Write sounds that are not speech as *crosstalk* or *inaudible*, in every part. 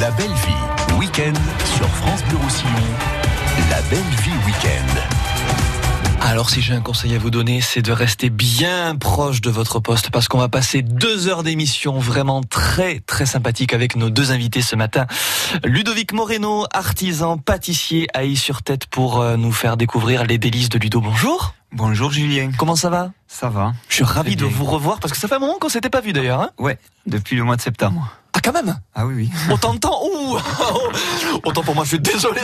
La belle vie, week-end sur France Bleu Roussillon. La belle vie week-end. Alors si j'ai un conseil à vous donner, c'est de rester bien proche de votre poste parce qu'on va passer deux heures d'émission vraiment très très sympathique avec nos deux invités ce matin. Ludovic Moreno, artisan pâtissier à sur tête pour euh, nous faire découvrir les délices de Ludo. Bonjour. Bonjour Julien. Comment ça va? Ça va. Je suis ravi de vous revoir parce que ça fait un moment qu'on s'était pas vu d'ailleurs. Hein Ouais, depuis le mois de septembre. Ah quand même Ah oui, oui. Autant de temps Ouh *laughs* Autant pour moi, je suis désolé.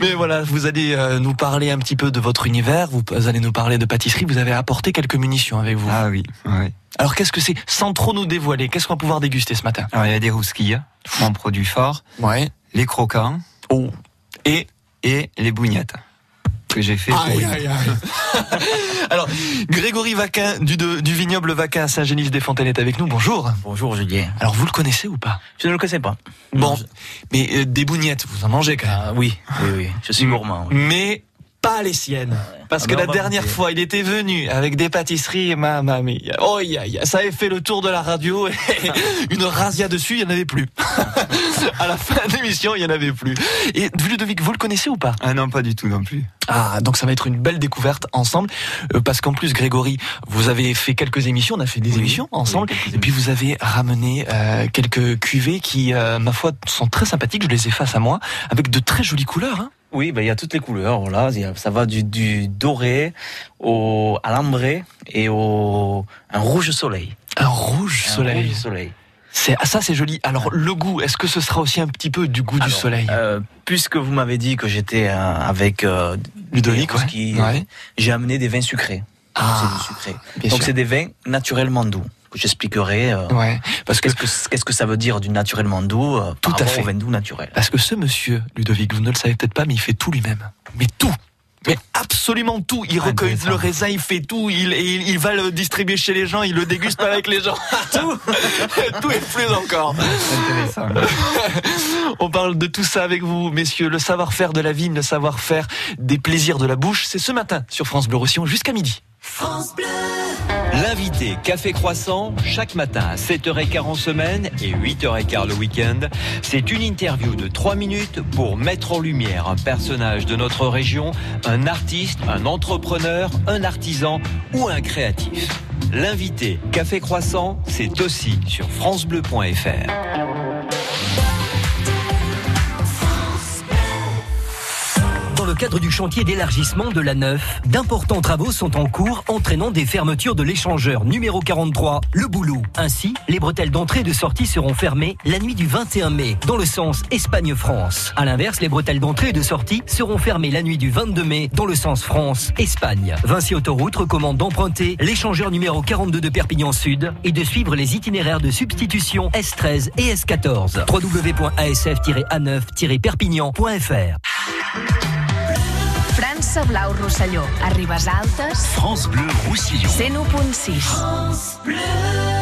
Mais voilà, vous allez euh, nous parler un petit peu de votre univers, vous allez nous parler de pâtisserie, vous avez apporté quelques munitions avec vous. Ah oui, ouais. Alors qu'est-ce que c'est Sans trop nous dévoiler, qu'est-ce qu'on va pouvoir déguster ce matin? Alors il y a des rousquilles, mon produit fort, Ouais. les croquants Oh. Et? Et les bougnettes que j'ai fait. Aïe, aïe, aïe. *laughs* Alors, Grégory Vaquin du, de- du vignoble Vaquin à Saint-Génis-des-Fontaines est avec nous. Bonjour. Bonjour Julien. Alors, vous le connaissez ou pas? Je ne le connaissais pas. Bon, Non, je- mais euh, des bougnettes, vous en mangez quand même. Ah, oui, oui, oui. Je suis gourmand. oui. Mais pas les siennes. Parce Ah, que mais la dernière fois, il était venu avec des pâtisseries, mamma mia. Oh, ya, ya. ça avait fait le tour de la radio. et *laughs* Une razzia dessus, il n'y en avait plus. *laughs* à la fin de l'émission, il n'y en avait plus. Et Ludovic, vous le connaissez ou pas? Ah non, pas du tout non plus. Ah, donc ça va être une belle découverte ensemble, euh, parce qu'en plus, Grégory, vous avez fait quelques émissions, on a fait des Oui, émissions ensemble, oui, et puis vous avez ramené euh, quelques cuvées qui, euh, ma foi, sont très sympathiques, je les ai face à moi, avec de très jolies couleurs. Hein. Oui, ben, il y a toutes les couleurs. Voilà, y a- ça va du, du doré au à l'ambré et au un rouge soleil. Un rouge Un soleil. rouge soleil. C'est ah, ça, c'est joli. Alors le goût, est-ce que ce sera aussi un petit peu du goût du soleil? euh, puisque vous m'avez dit que j'étais euh, avec euh, Ludovic, ouais. Ouais. j'ai amené des vins sucrés. Ah, c'est du sucré. Donc c'est des vins naturellement doux. Que j'expliquerai. euh, Ouais, parce que Qu'est-ce que qu'est-ce que ça veut dire du naturellement doux euh, Tout par à fait. au vin doux naturel Parce que ce monsieur, Ludovic, vous ne le savez peut-être pas, mais il fait tout lui-même. Mais tout mais absolument tout. Il Ah, recueille le raisin, il fait tout. Il, il, il va le distribuer chez les gens, il le déguste avec les gens. *laughs* tout. *laughs* tout et plus encore. Intéressant. *laughs* On parle de tout ça avec vous, messieurs. Le savoir-faire de la vigne, le savoir-faire des plaisirs de la bouche. C'est ce matin sur France Bleu Roussillon jusqu'à midi. L'invité Café Croissant, chaque matin à 7h15 en semaine et 8h15 le week-end, c'est une interview de 3 minutes pour mettre en lumière un personnage de notre région, un artiste, un entrepreneur, un artisan ou un créatif. L'invité Café Croissant, c'est aussi sur francebleu.fr. Dans le cadre du chantier d'élargissement de la Neuf, d'importants travaux sont en cours entraînant des fermetures de l'échangeur numéro 43, le Boulot. Ainsi, les bretelles d'entrée et de sortie seront fermées la nuit du 21 mai, dans le sens Espagne-France. À l'inverse, les bretelles d'entrée et de sortie seront fermées la nuit du 22 mai, dans le sens France-Espagne. Vinci Autoroute recommande d'emprunter l'échangeur numéro 42 de Perpignan Sud et de suivre les itinéraires de substitution S13 et S14. www.asf-a9-perpignan.fr França Blau Rosselló, a Ribes Altes, France Bleu Roussillon. 101.6. I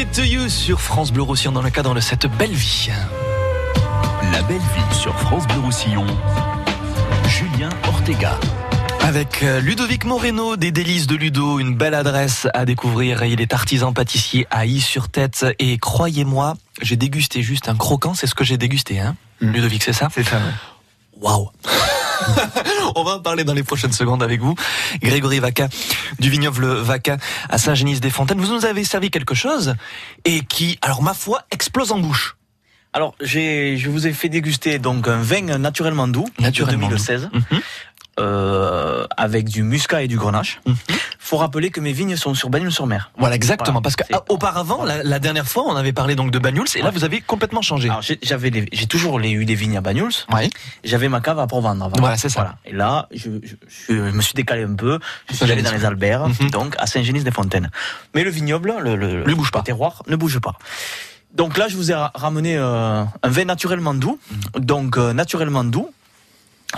Addicted to You sur France Bleu Roussillon dans le cadre de cette belle vie. La belle vie sur France Bleu Roussillon. Julien Ortega. Avec euh, Ludovic Moreno des délices de Ludo, une belle adresse à découvrir. Il est artisan pâtissier à Y-sur-Tête et croyez-moi, j'ai dégusté juste un croquant, c'est ce que j'ai dégusté, hein Mm. Ludovic, c'est ça? C'est ça. ouais. Waouh *laughs* On va en parler dans les prochaines secondes avec vous. Grégory Vaca, du vignoble Vaca à Saint-Genis-des-Fontaines. Vous nous avez servi quelque chose et qui, alors ma foi, explose en bouche. Alors, j'ai, je vous ai fait déguster donc un vin naturellement doux, Naturellement de doux. 2016, Mhm. Euh, avec du muscat et du grenache. Mhm. Faut rappeler que mes vignes sont sur Bagnols-sur-Mer. Voilà, exactement. Voilà. Parce que ah, auparavant, la, la dernière fois, on avait parlé donc de Banyuls et là, vous avez complètement changé. J'avais, j'ai toujours les- eu des vignes à Bagnols. Ouais. J'avais ma cave à Port-Vendre avant. Voilà, c'est ça. Et là, je, je- je me suis décalé un peu. Je suis allé dans les Alberts, Mhm. donc à Saint-Genis-des-Fontaines. Mais le vignoble, le, bouge pas. le terroir, ne bouge pas. Donc là, je vous ai ra- ramené euh, un vin naturellement doux. Mhm. Donc euh, naturellement doux.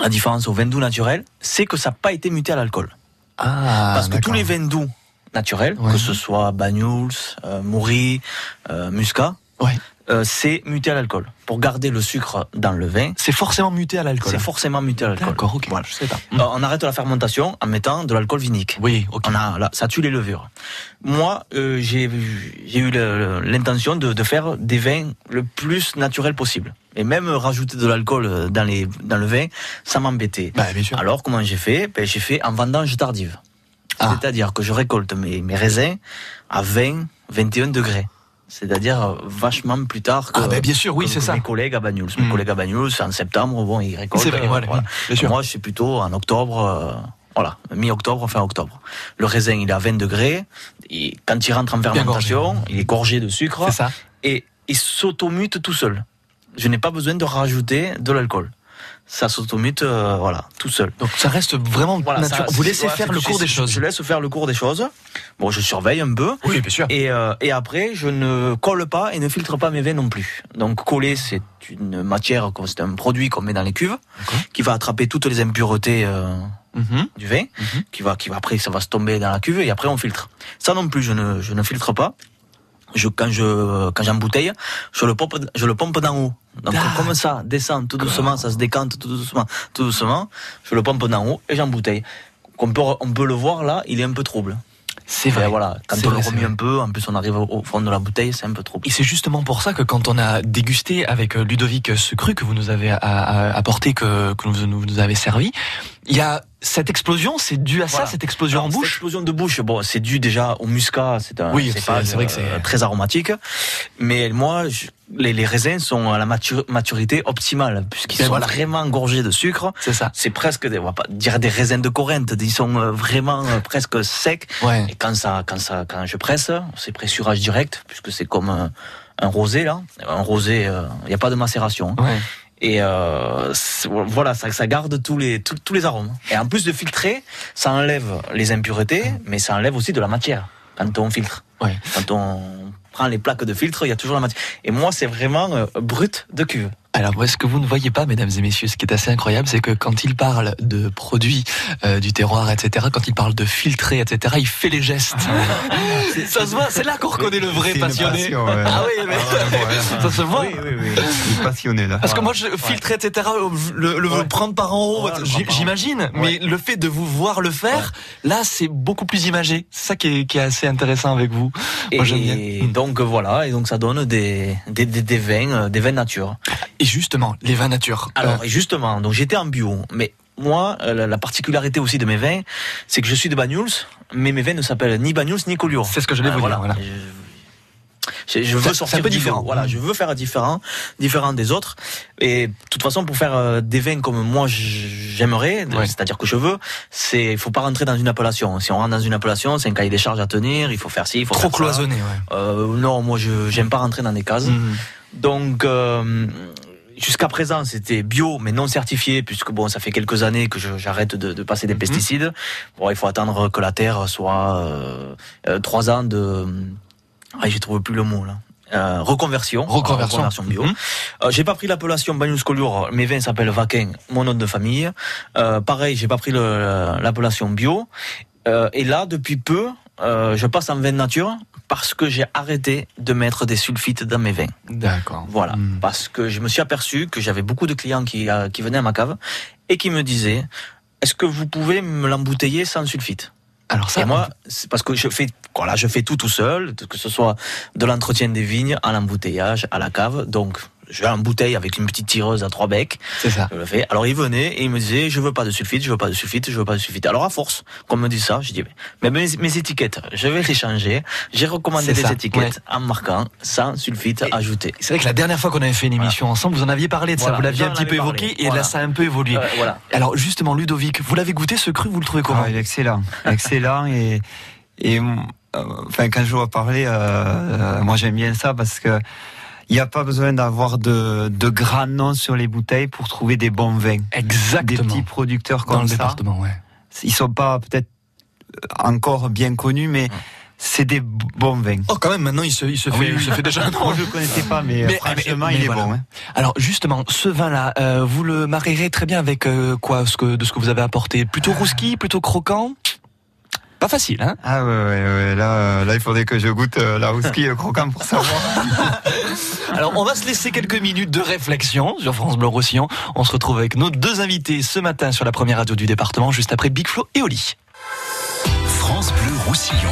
La différence au vin doux naturel, c'est que ça n'a pas été muté à l'alcool. Ah, Parce que tous les vins doux naturels, Ouais. que ce soit Banyuls, euh, Moury, euh, Muscat, Ouais. Euh, c'est muté à l'alcool. Pour garder le sucre dans le vin, C'est forcément muté à l'alcool. c'est forcément muté à l'alcool. D'accord, ok. Voilà. Je sais pas. Euh, on arrête la fermentation en mettant de l'alcool vinique. Oui, ok. On a, là, ça tue les levures. Moi, euh, j'ai eu l'intention de, de faire des vins le plus naturel possible. Et même rajouter de l'alcool dans, les, dans le vin, ça m'embêtait. Bah, bien sûr. Alors, comment j'ai fait? Ben, J'ai fait en vendange tardive. Ah. C'est-à-dire que je récolte mes, mes raisins à 20, 21 degrés. C'est-à-dire euh, vachement plus tard que, Ah, bah, bien sûr, oui, c'est ça. mes collègues à Banyuls. Mes Mm. collègues à c'est en septembre, bon, ils récoltent. C'est vrai, euh, voilà, voilà. bien sûr. Moi, je suis plutôt en octobre, euh, voilà, mi-octobre, fin octobre. Le raisin, il est à 20 degrés. Et quand il rentre en fermentation, il est gorgé de sucre ça. et il s'automute tout seul. Je n'ai pas besoin de rajouter de l'alcool. Ça s'automute, euh, voilà, tout seul. Donc ça reste vraiment Voilà, naturel. ça- Vous laissez voilà, faire le cours des choses. Je laisse faire le cours des choses. Bon, je surveille un peu. Oui, bien sûr. Et, euh, et après, je ne colle pas et ne filtre pas mes vins non plus. Donc coller, c'est une matière, c'est un produit qu'on met dans les cuves, qui va attraper toutes les impuretés euh, Mhm. du vin, Mhm. qui va, qui va après, ça va se tomber dans la cuve et après on filtre. Ça non plus, je ne, je ne filtre pas. Je, quand je, quand j'embouteille, je le pompe, je le pompe d'en haut. Donc comme ça descend tout doucement, ça se décante tout doucement, tout doucement, je le pompe d'en haut et j'embouteille. On peut, on peut le voir là, il est un peu trouble. C'est vrai. Et voilà, quand on vrai, le remet un peu, en plus on arrive au, fond de la bouteille, c'est un peu trouble. Et c'est justement pour ça que quand on a dégusté avec euh, Ludovic ce cru que vous nous avez apporté, que, que vous nous avez servi, il y a cette explosion, c'est dû à ça, cette explosion Alors, en cette bouche explosion de bouche, bon, c'est dû déjà au muscat, c'est un, Oui, c'est vrai que euh, c'est- très aromatique. Mais moi, je- les, les raisins sont à la matu- maturité optimale, puisqu'ils sont voilà. vraiment gorgés de sucre. C'est ça. C'est presque, des, on va pas dire des raisins de Corinthe, ils sont euh, vraiment euh, presque secs. Ouais. Et quand ça, quand ça, quand je presse, c'est pressurage direct, puisque c'est comme un, un rosé là. Un rosé, il n'y a pas de macération. Ouais. Et euh, voilà, ça, ça garde tous les, tous, tous les arômes. Et en plus de filtrer, ça enlève les impuretés, mais ça enlève aussi de la matière quand on filtre. Ouais. Quand on prend les plaques de filtre, il y a toujours la matière. Et moi, c'est vraiment euh, brut de cuve. Alors, moi, ce que vous ne voyez pas, mesdames et messieurs, ce qui est assez incroyable, c'est que quand il parle de produits euh, du terroir, etc., quand il parle de filtrer, etc., il fait les gestes. *laughs* ça se voit, c'est là qu'on reconnaît le vrai passionné. passion, ouais. Ah oui, mais Ah ouais, ouais. *laughs* ça se voit. oui, oui. Il est passionné là. Parce que moi, je filtrer, etc., le, le prendre par en haut, j'imagine. Mais le fait de vous voir le faire, là, c'est beaucoup plus imagé. C'est ça qui est, qui est assez intéressant avec vous. Moi, j'aime bien. Et donc voilà, et donc ça donne des, des, des, des vins, euh, des vins nature. Et justement, les vins nature. Alors Euh, et justement, donc j'étais en bio, mais moi, euh, la, la particularité aussi de mes vins, c'est que je suis de Banyuls, mais mes vins ne s'appellent ni Banyuls ni Collioure. c'est ce que j'allais Ah, vous dire. Voilà. Je, je- je veux sortir c'est un peu différent. Voilà, je veux faire différent, différent des autres. Et de toute façon, pour faire euh, des vins comme moi j'aimerais, Ouais. c'est-à-dire que je veux, c'est, il faut pas rentrer dans une appellation. Si on rentre dans une appellation, c'est un cahier des charges à tenir. Il faut faire ci, il faut Trop faire ça. cloisonné, ouais. Euh, non, moi, je j'aime pas rentrer dans des cases. Mhm. Donc, euh, jusqu'à présent, c'était bio, mais non certifié, puisque bon, ça fait quelques années que j'arrête de, de passer des Mhm. pesticides. Bon, il faut attendre que la terre soit euh, euh, trois ans de. Ah, j'ai trouvé plus le mot là. Euh, reconversion. Reconversion. bio. Mhm. Euh, j'ai pas pris l'appellation Bagnous Collioure. Mes vins s'appellent Vaquin, mon nom de famille. Euh, pareil, j'ai pas pris l'appellation bio. Euh, et là, depuis peu, euh, je passe en vin nature parce que j'ai arrêté de mettre des sulfites dans mes vins. D'accord. Voilà, Hmm. parce que je me suis aperçu que j'avais beaucoup de clients qui, euh, qui venaient à ma cave et qui me disaient Est-ce que vous pouvez me l'embouteiller sans sulfite Alors ça, Et moi, c'est parce que je fais, voilà, je fais tout tout seul, que ce soit de l'entretien des vignes, à l'embouteillage, à la cave. Donc, je l'embouteille avec une petite tireuse à trois becs. c'est ça. Je le fais. Alors, il venait et il me disait Je veux pas de sulfite, je veux pas de sulfite, je veux pas de sulfite. Alors, à force qu'on me dise ça, j'ai dit Mais mes, mes étiquettes, je vais les changer. J'ai recommandé des ça, étiquettes en marquant sans sulfite Et- ajouté. C'est vrai que la dernière fois qu'on avait fait une émission ensemble, vous en aviez parlé de ça, vous l'aviez un petit peu évoqué, et là ça a un peu évolué. Euh, voilà. Alors justement, Ludovic, vous l'avez goûté ce cru, vous le trouvez comment? Ah, il est excellent, *laughs* excellent et et euh, enfin quand je vois parler, euh, euh, moi j'aime bien ça parce que il n'y a pas besoin d'avoir de, de grands noms sur les bouteilles pour trouver des bons vins. Des Exactement. petits producteurs Dans comme le ça, département, ouais. ils sont pas peut-être encore bien connus, mais c'est des bons vins. Oh, quand même, maintenant il se, il se, fait, il se fait déjà *laughs* un nom. Moi je le connaissais pas, mais, Mais- franchement mais- il est voilà. bon. hein. Alors justement, ce vin-là, euh, vous le marierez très bien avec euh, quoi ce que, De ce que vous avez apporté? Plutôt rouski, plutôt croquant? Pas facile, hein Ah ouais, ouais, ouais, là, euh, là il faudrait que je goûte euh, la whisky croquant pour savoir. *laughs* Alors, on va se laisser quelques minutes de réflexion sur France Bleu Roussillon. On se retrouve avec nos deux invités ce matin sur la première radio du département, juste après Big Flo et Oli. France Bleu Roussillon.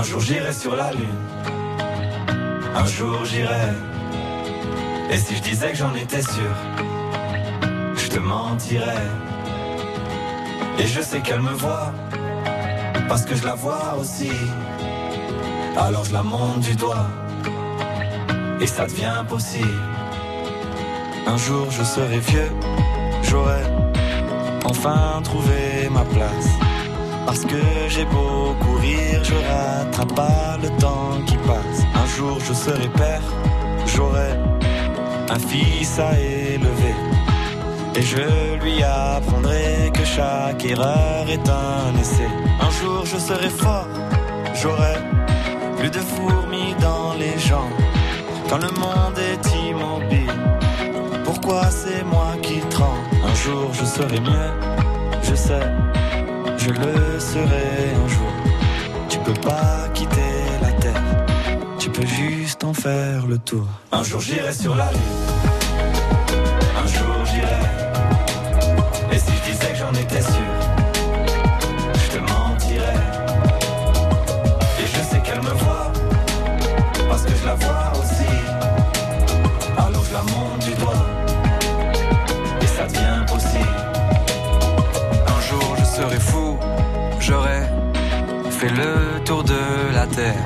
Un jour j'irai sur la lune. Un jour j'irai. Et si je disais que j'en étais sûr, je te mentirais. Et je sais qu'elle me voit, parce que je la vois aussi. Alors je la monte du doigt, et ça devient possible. Un jour je serai vieux, j'aurai enfin trouvé ma place. Parce que j'ai beau courir, pas le temps qui passe. Un jour je serai père, j'aurai un fils à élever. Et je lui apprendrai que chaque erreur est un essai. Un jour je serai fort, j'aurai plus de fourmis dans les jambes. Quand le monde est immobile, pourquoi c'est moi qui tremble? Un jour je serai mieux, je sais je le serai un jour. Tu peux pas quitter la terre, tu peux juste en faire le tour. Un jour j'irai sur la lune, tour de la terre.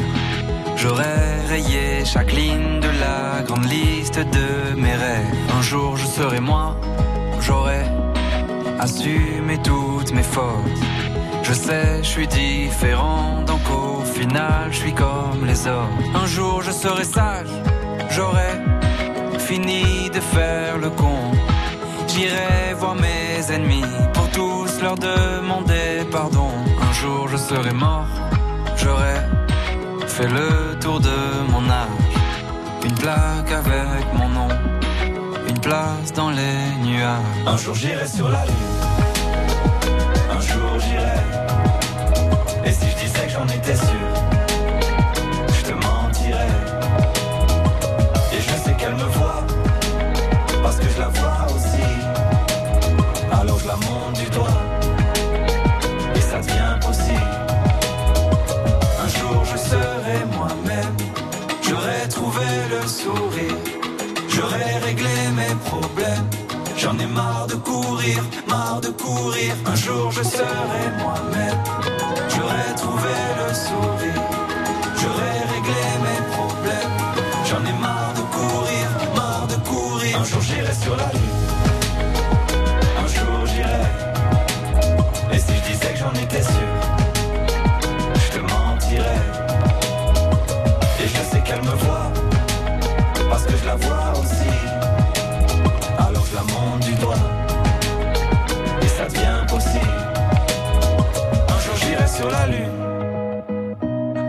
J'aurai rayé chaque ligne de la grande liste de mes rêves. Un jour je serai moi, j'aurai assumé toutes mes fautes. Je sais, je suis différent, donc au final je suis comme les autres. Un jour je serai sage, j'aurai fini de faire le con. J'irai voir mes ennemis pour tous leur demander pardon. Un jour je serai mort, j'aurai fait le tour de mon âge. Une plaque avec mon nom, une place dans les nuages. Un jour j'irai sur la lune, un jour j'irai. Et si je disais que j'en étais sûr,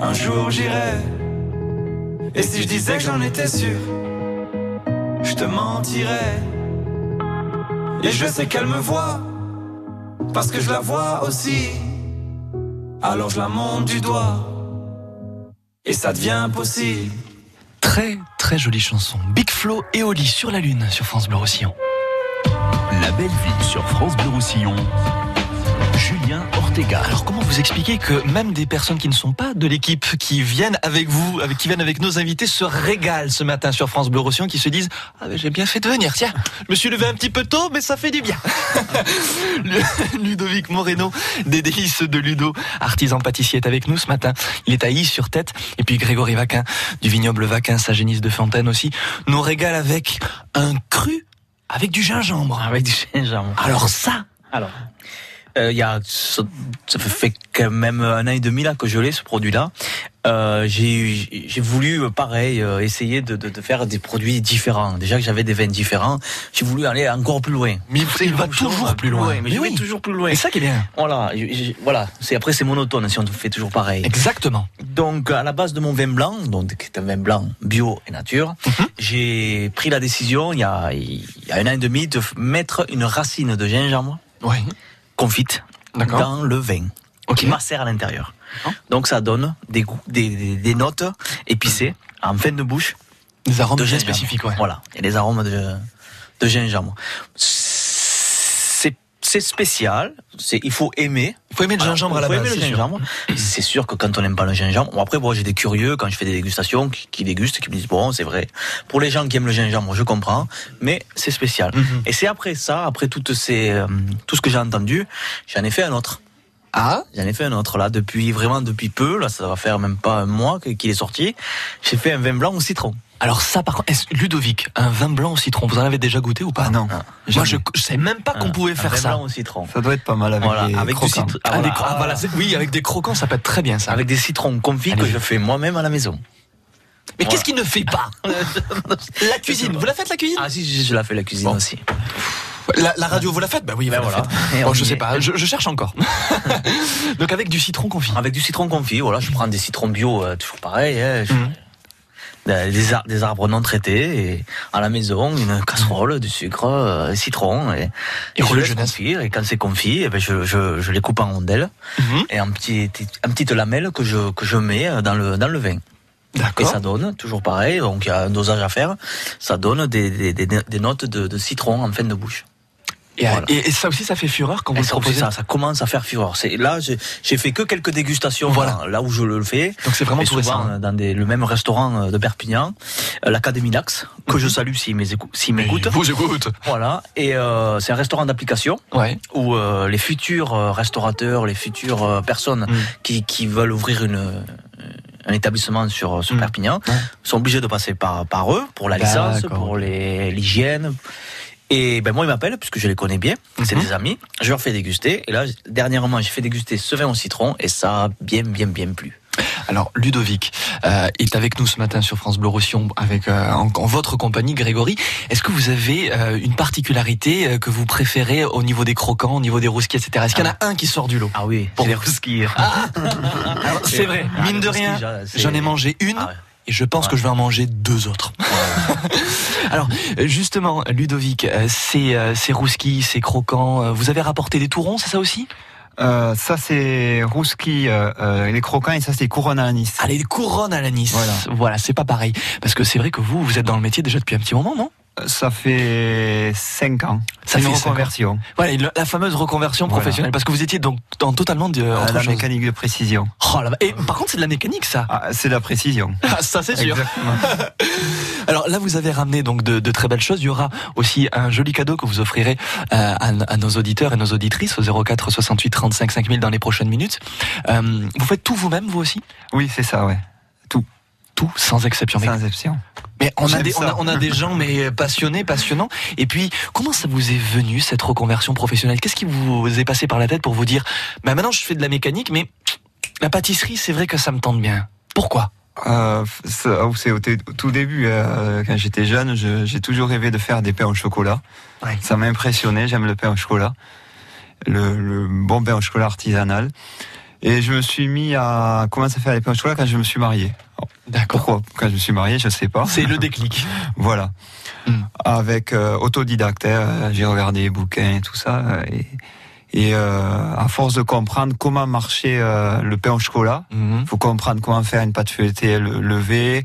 Un jour j'irai. Et si je disais que j'en étais sûr, je te mentirais. Et je sais qu'elle me voit, parce que je la vois aussi. Alors je la monte du doigt, et ça devient possible. Très très jolie chanson. Big Flo et Oli sur la lune sur France Bleu Roussillon. La belle vie sur France Bleu Roussillon. Julien Ortega. Alors comment vous expliquer que même des personnes qui ne sont pas de l'équipe, qui viennent avec vous, avec, qui viennent avec nos invités, se régalent ce matin sur France Bleu Roussillon, qui se disent ah ben j'ai bien fait de venir. Tiens, je me suis levé un petit peu tôt, mais ça fait du bien. *laughs* Ludovic Moreno, des délices de Ludo, artisan pâtissier, est avec nous ce matin. Il est à Is sur tête. Et puis Grégory Vaquin, du vignoble Vaquin, Saint-Génis de Fontaine aussi, nous régale avec un cru avec du gingembre. Avec du gingembre. Alors ça, Alors, euh, il y a, ça, ça fait quand même un an et demi là que je l'ai ce produit-là. Euh, j'ai j'ai voulu euh, pareil euh, essayer de, de, de faire des produits différents. Déjà que j'avais des vins différents, j'ai voulu aller encore plus loin. mais il va Toujours plus loin. Mais, Mais oui. toujours plus loin. Et ça qui est bien. Voilà, je- je- voilà. C'est après c'est monotone si on fait toujours pareil. Exactement. Donc, à la base de mon vin blanc, donc qui est un vin blanc bio et nature, Mhm. j'ai pris la décision il y, a, il y a un an et demi de mettre une racine de gingembre Oui. Confite dans le vin Ok. qui macère à l'intérieur. Donc, ça donne des, goûts, des, des, des notes épicées en fin de bouche Des arômes de spécifiques, ouais. Voilà, et les arômes de, de gingembre. C'est spécial, il faut aimer. Faut aimer le Alors, gingembre à la faut base. aimer le c'est sûr. gingembre. *clears throat* C'est sûr que quand on n'aime pas le gingembre, bon après moi j'ai des curieux quand je fais des dégustations qui, qui dégustent, qui me disent bon c'est vrai. Pour les gens qui aiment le gingembre, je comprends, mais c'est spécial. Mhm. Et c'est après ça, après toutes ces euh, tout ce que j'ai entendu, j'en ai fait un autre. Ah, J'en ai fait un autre là depuis vraiment depuis peu. Là ça va faire même pas un mois que- qu'il est sorti. J'ai fait un vin blanc au citron. alors ça par contre, est-ce- Ludovic, un vin blanc au citron, vous en avez déjà goûté ou pas? Ah non. Moi jamais. je, je sais même pas qu'on Un- pouvait un faire vin ça. blanc au citron. Ça doit être pas mal avec Voilà, les avec du croquants. citron. Ah, voilà. des cro- ah, voilà, oui, avec des croquants, ça peut être très bien ça. avec des citrons confits Allez. que je fais moi-même à la maison. Mais Voilà. qu'est-ce qu'il ne fait pas? *laughs* La cuisine, vous la faites la cuisine? Ah si, je, je la fais la cuisine Bon. aussi. La, la radio, vous la faites Bah oui, Ben voilà. Bon, je sais pas, je, je cherche encore. *laughs* Donc avec du citron confit. Avec du citron confit, voilà, je prends des citrons bio, euh, toujours pareil, hein, je- Mhm. euh, des, ar- des arbres non traités, et à la maison, une casserole, du sucre, euh, des citrons, et, Et je jeunesse. confire, et quand c'est confit, eh ben je, je, je les coupe en rondelles, Mhm. et en petit, en lamelles que je, que je mets dans le, dans le vin. Et ça donne, toujours pareil, donc il y a un dosage à faire, ça donne des, des, des, des notes de, de citron en fin de bouche. Et, Voilà. et- et ça aussi, ça fait fureur quand vous le proposez. ça, ça commence à faire fureur. C'est là, j'ai fait que quelques dégustations Voilà. là, là où je le fais. Donc c'est vraiment tout récent. souvent euh, dans des, le même restaurant euh, de Perpignan, euh, l'Académie Dax, que je salue s'ils s'ils m'écoutent. Vous écoute. Voilà. Et euh, c'est un restaurant d'application Ouais. où euh, les futurs euh, restaurateurs, les futures personnes Mm. qui, qui veulent ouvrir une un établissement sur, sur Mm. Perpignan sont obligés de passer par, par eux pour la licence, pour les- l'hygiène. Et ben moi ils m'appellent puisque je les connais bien, c'est Mhm. des amis. Je leur fais déguster. Et là dernièrement j'ai fait déguster ce vin au citron et ça a bien bien bien plu. Alors Ludovic euh, est avec nous ce matin sur France Bleu Roussillon avec euh, en, en votre compagnie Grégory. Est-ce que vous avez euh, une particularité euh, que vous préférez au niveau des croquants, au niveau des rousquis, etc. Est-ce qu'il y en a un qui sort du lot? Ah oui, Pour- les rousquis. Alors, *laughs* C'est vrai, Ah, mine de rien, j'en ai mangé une. Ah ouais. Et je pense Ouais. que je vais en manger deux autres. *laughs* Alors, justement, Ludovic, euh, ces, euh, ces rousquis, ces croquants, euh, vous avez rapporté des tourons, c'est ça aussi? Euh, ça c'est rouski, euh, euh, les croquants et ça c'est couronne à l'anis. Allez, les couronnes à l'anis. Voilà. Voilà, c'est pas pareil. Parce que c'est vrai que vous, vous êtes dans le métier déjà depuis un petit moment, non? Ça fait 5 ans. Ça une fait reconversion. Voilà, la fameuse reconversion Voilà. professionnelle. Parce que vous étiez donc dans totalement de, Euh, la chose. mécanique de précision. Oh, là, et par contre, c'est de la mécanique, ça. Ah, c'est de la précision. Ah, ça, c'est sûr. Exactement. *laughs* Alors là, vous avez ramené donc de, de très belles choses. Il y aura aussi un joli cadeau que vous offrirez euh, à, à nos auditeurs et nos auditrices au 04 68 35 5000 dans les prochaines minutes. Euh, vous faites tout vous-même, vous aussi? Oui, c'est ça, ouais. Tout, sans exception. Sans exception. mais on, a des, on, a, ça. on a des gens mais passionnés, passionnants. Et puis, comment ça vous est venu cette reconversion professionnelle? Qu'est-ce qui vous est passé par la tête pour vous dire, bah maintenant je fais de la mécanique, mais la pâtisserie, c'est vrai que ça me tente bien. Pourquoi? Euh, ça, c'est au, tout début, euh, quand j'étais jeune, je- j'ai toujours rêvé de faire des pains au chocolat. Ouais. Ça m'a impressionné, j'aime le pain au chocolat, le, le bon pain au chocolat artisanal. Et je me suis mis à commencer à faire les pains au chocolat quand je me suis marié. D'accord. Pourquoi Quand je me suis marié, je sais pas. C'est le déclic. *laughs* Voilà. Hmm. Avec euh, autodidacte, hein, j'ai regardé les bouquins et tout ça. euh, Et, et euh, à force de comprendre comment marchait euh, le pain au chocolat, Mhm. faut comprendre comment faire une pâte feuilletée le- levée.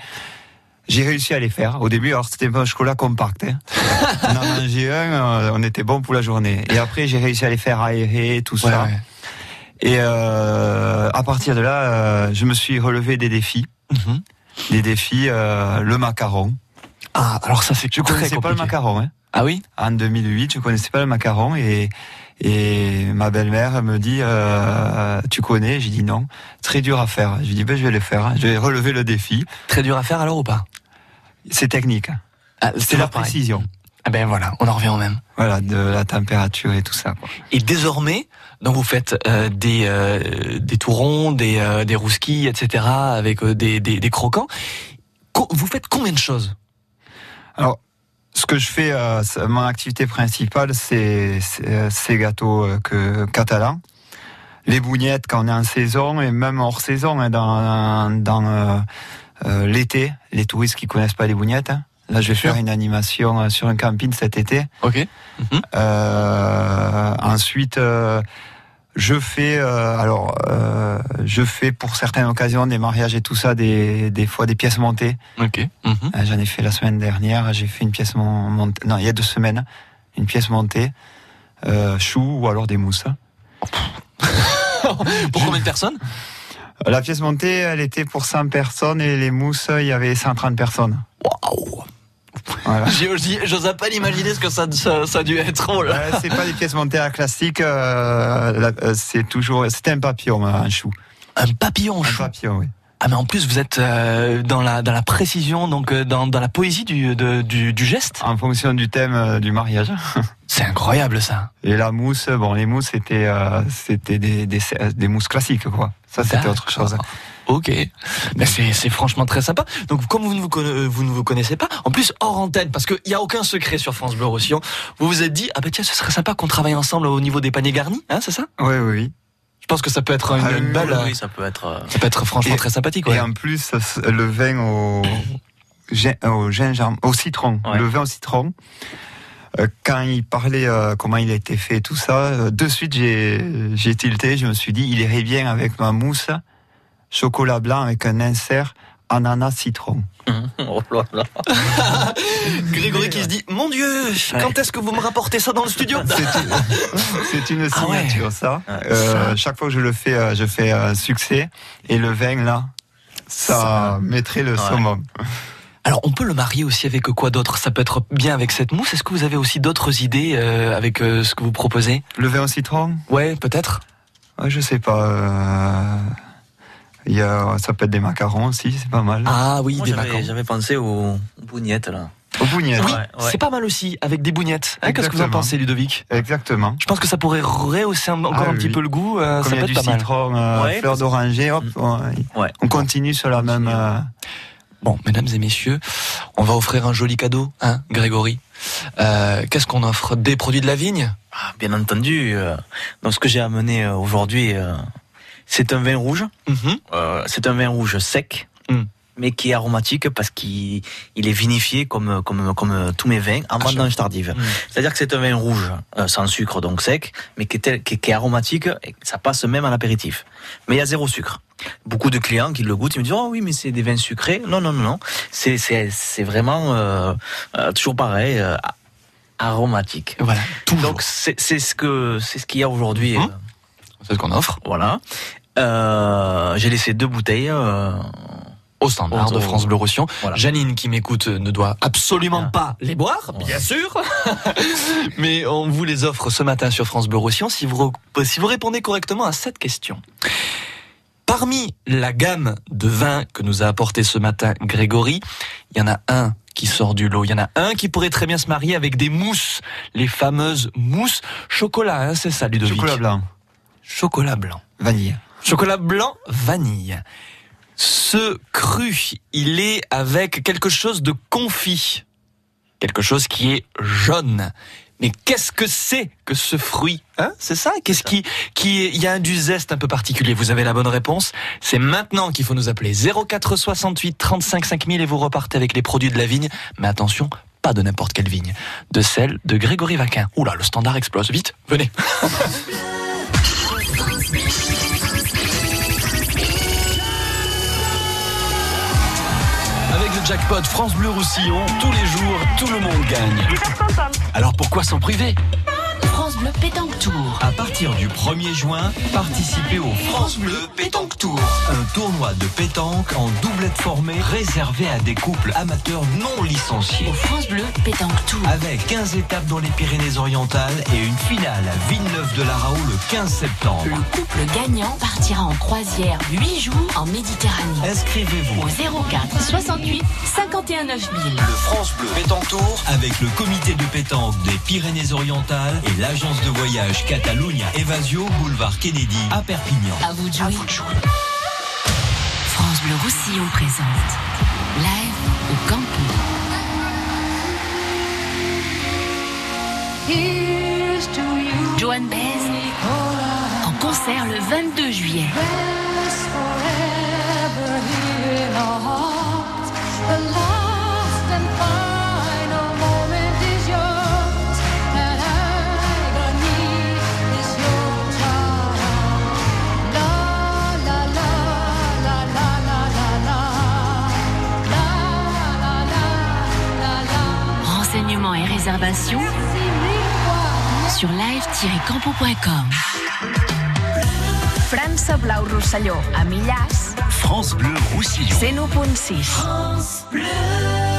J'ai réussi à les faire. Au début, alors c'était un pain au chocolat compact. Hein. *laughs* on en mangeait un, euh, on était bon pour la journée. Et après, j'ai réussi à les faire aérer, tout Ouais, ça. ouais. Et euh, à partir de là, euh, je me suis relevé des défis. Mhm. Des défis, euh, le macaron. Ah, alors ça c'est Je très connaissais pas le macaron. Hein. Ah oui? En 2008, je connaissais pas le macaron et et ma belle-mère me dit euh, tu connais? J'ai dit non. Très dur à faire. Je lui dis ben je vais le faire. Je vais relever le défi. Très dur à faire alors ou pas? C'est technique. ah, C'est la pareil. précision. Ah ben voilà, on en revient au même. Voilà, de la température et tout ça. Quoi. Et désormais, donc vous faites euh, des euh, des tourons, des euh, des rousquilles, etc. avec euh, des, des des croquants. Co- vous faites combien de choses? Alors, ce que je fais, euh, mon activité principale, c'est ces gâteaux euh, que catalans. Les bougnettes quand on est en saison et même hors saison, hein, dans, dans euh, euh, l'été, les touristes qui connaissent pas les bougnettes. hein. Là, je vais faire une animation sur un camping cet été. Ok. Euh, ensuite, euh, je fais, euh, alors, euh, je fais pour certaines occasions des mariages et tout ça, des, des fois des pièces montées. Ok. Mhm. Euh, J'en ai fait la semaine dernière. J'ai fait une pièce mon- montée. Non, il y a deux semaines, une pièce montée, euh, chou ou alors des mousses. *laughs* Pour combien de personnes? La pièce montée, elle était pour 100 personnes et les mousses, il y avait 130 personnes. Waouh Voilà. *laughs* J'ai- j'ai- J'ose à peine imaginer ce que ça, ça, ça a dû être. Oh. Euh, c'est pas des pièces montées à la classique. euh, euh, c'est toujours, c'était un papillon, euh, un chou. Un papillon Un chou. papillon, oui. Ah mais en plus vous êtes euh, dans la dans la précision donc dans, dans la poésie du, de- du du geste. En fonction du thème du mariage. *laughs* C'est incroyable ça. Et la mousse, bon, les mousses, c'était, euh, c'était des, des, des mousses classiques, quoi. Ça, c'était autre chose. Ok, mais c'est franchement très sympa. Donc comme vous ne vous, conna- vous ne vous connaissez pas, en plus hors antenne, parce qu'il n'y a aucun secret sur France Bleu Roussillon, vous vous êtes dit ah ben tiens ce serait sympa qu'on travaille ensemble au niveau des paniers garnis, hein c'est ça? Oui, oui. Je pense que ça peut être une, Ah oui, une oui, belle, Oui, ça peut être. euh, ça peut être franchement Et- très sympathique. Ouais. Et en plus, le vin au, gin- au gingembre, au citron, Ouais. le vin au citron. euh, Quand il parlait euh, comment il a été fait, tout ça, euh, de suite j'ai j'ai tilté. Je me suis dit, il irait bien avec ma mousse, chocolat blanc avec un insert ananas citron. *laughs* oh là là. *laughs* Grégory qui se dit mon Dieu, quand est-ce que vous me rapportez ça dans le studio? C'est une, *laughs* une Ah ouais. signature, ça. Ouais. Euh, chaque fois que je le fais, euh, je fais un succès. Et le vin, là, ça, Ça- mettrait le Ouais. summum. Alors on peut le marier aussi avec quoi d'autre? Ça peut être bien avec cette mousse. Est-ce que vous avez aussi d'autres idées euh, avec euh, ce que vous proposez? Le vin au citron? Ouais, peut-être. Ouais, Je sais pas. Il y a, ça peut être des macarons aussi, c'est pas mal. Ah oui, Moi, des j'avais- macarons. J'avais pensé aux bougnettes là. Au bougnettes. Oui, Ouais, ouais. c'est pas mal aussi avec des bougnettes. Hein, Qu'est-ce que vous en pensez, Ludovic? Exactement. Je pense que ça pourrait rehausser un- encore Ah un petit peu le goût. euh, Comme ça il y peut a être du pas mal. citron, euh, Ouais, fleur d'oranger, hop, on, Ouais. on continue sur la même. euh, Bon, mesdames et messieurs, on va offrir un joli cadeau, hein, Grégory. Euh, Qu'est-ce qu'on offre? Des produits de la vigne? Ah, bien entendu. euh, donc, ce que j'ai amené aujourd'hui, euh, c'est un vin rouge. Mhm. Euh, c'est un vin rouge sec, Mm. mais qui est aromatique parce qu'il il est vinifié comme, comme, comme tous mes vins en vendange tardive. Mm. C'est-à-dire que c'est un vin rouge, euh, sans sucre, donc sec, mais qui est, tel- qui, est- qui est aromatique et ça passe même à l'apéritif. Mais il y a zéro sucre. Beaucoup de clients qui le goûtent, ils me disent oh oui mais c'est des vins sucrés. Non non non non, c'est vraiment euh, toujours pareil, aromatique. Voilà, toujours. Donc c'est ce que c'est ce qu'il y a aujourd'hui. Mhm. c'est ce qu'on offre voilà. Euh, J'ai laissé deux bouteilles. euh, au standard de France Bleu Roussillon. Voilà. Janine qui m'écoute ne doit absolument Ah. pas les boire, bien sûr. *laughs* Mais on vous les offre ce matin sur France Bleu Roussillon si vous, re- si vous répondez correctement à cette question. Parmi la gamme de vins que nous a apporté ce matin Grégory, il y en a un qui sort du lot. Il y en a un qui pourrait très bien se marier avec des mousses, les fameuses mousses chocolat, hein, c'est ça Ludovic chocolat blanc, Chocolat blanc. vanille. Chocolat blanc, vanille. Ce cru, il est avec quelque chose de confit. quelque chose qui est jaune. Mais qu'est-ce que c'est que ce fruit hein? C'est ça? Qu'est-ce qui, qui, il y a du zeste un peu particulier. Vous avez la bonne réponse. C'est maintenant qu'il faut nous appeler 04 68 35 5000 et vous repartez avec les produits de la vigne. Mais attention, pas de n'importe quelle vigne, de celle de Grégory Vaquin. Oula, le standard explose. Vite, venez. *laughs* jackpot France Bleu Roussillon, tous les jours, tout le monde gagne. Alors pourquoi s'en priver? France Bleu Pétanque Tour. À partir du 1er juin, participez au France Bleu Pétanque Tour. Un tournoi de pétanque en doublette formée réservé à des couples amateurs non licenciés. Au France Bleu Pétanque Tour. Avec 15 étapes dans les Pyrénées-Orientales et une finale à Villeneuve-de-la-Raho le 15 septembre. Le couple gagnant partira en croisière 8 jours en Méditerranée. Inscrivez-vous Au 04 68 51 9000. Le France Bleu Pétanque Tour avec le comité de pétanque des Pyrénées-Orientales et l'agence de voyage Catalunya Evasio Boulevard Kennedy à Perpignan. À vous de jouer. France Bleu Roussillon présente Live au Campo. Joan Baez en concert le 22 juillet. Réservations sur live-campo.com. França Blau Rosselló, a Millàs, France Bleu Roussillon. 101.6. Quand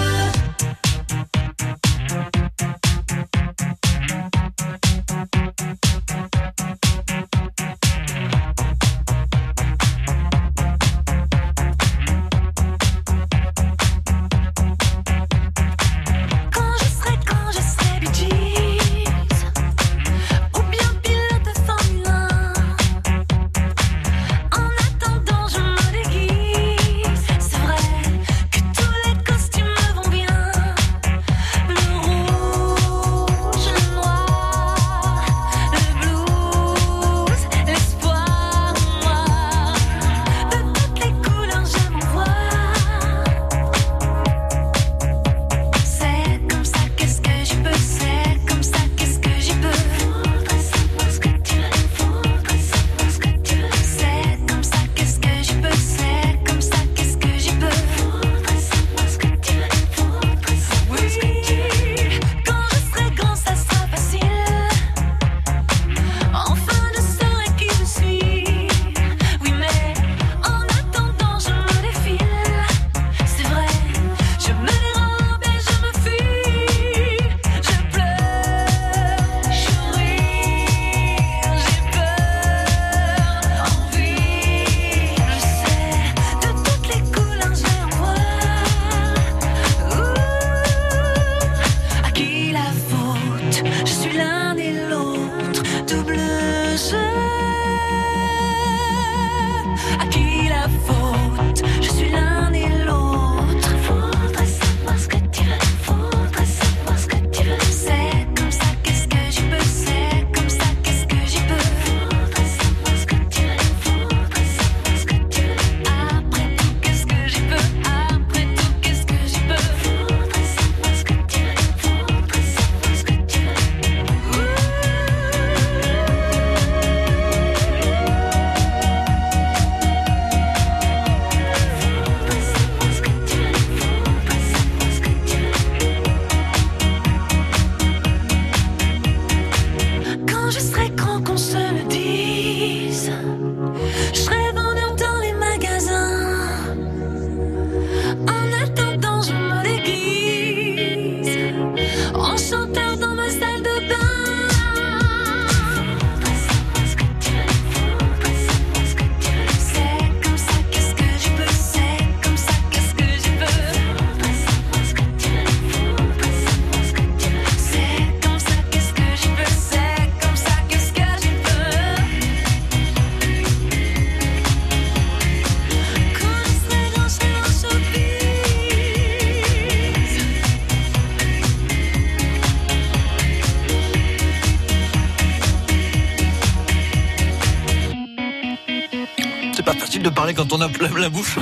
quand on a plein la bouche.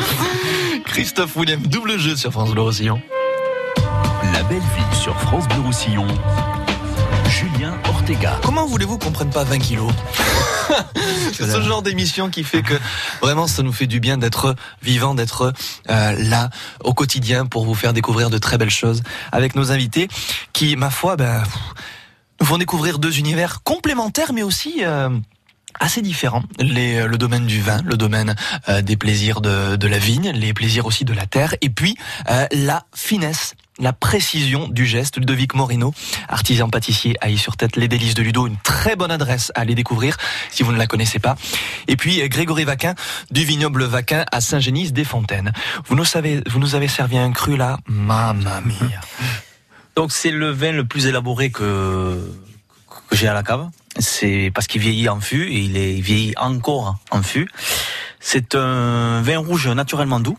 *laughs* Christophe William, double jeu sur France Bleu Roussillon. La belle vie sur France Bleu Roussillon. Julien Ortega. Comment voulez-vous qu'on prenne pas 20 kilos *laughs* C'est ce genre d'émission qui fait que vraiment ça nous fait du bien d'être vivant, d'être euh, là au quotidien pour vous faire découvrir de très belles choses avec nos invités qui, ma foi, ben, font découvrir deux univers complémentaires mais aussi... euh, assez différents. Les, le domaine du vin, le domaine euh, des plaisirs de, de la vigne, les plaisirs aussi de la terre, et puis euh, la finesse, la précision du geste. Ludovic Morino, artisan pâtissier à sur tête les délices de Ludo, une très bonne adresse à aller découvrir si vous ne la connaissez pas. Et puis euh, Grégory Vaquin du vignoble Vaquin à Saint-Génis-des-Fontaines. Vous nous savez, vous nous avez servi un cru là, mamma mia. Donc c'est le vin le plus élaboré que, que j'ai à la cave? C'est parce qu'il vieillit en fût et il est il vieillit encore en fût. C'est un vin rouge naturellement doux.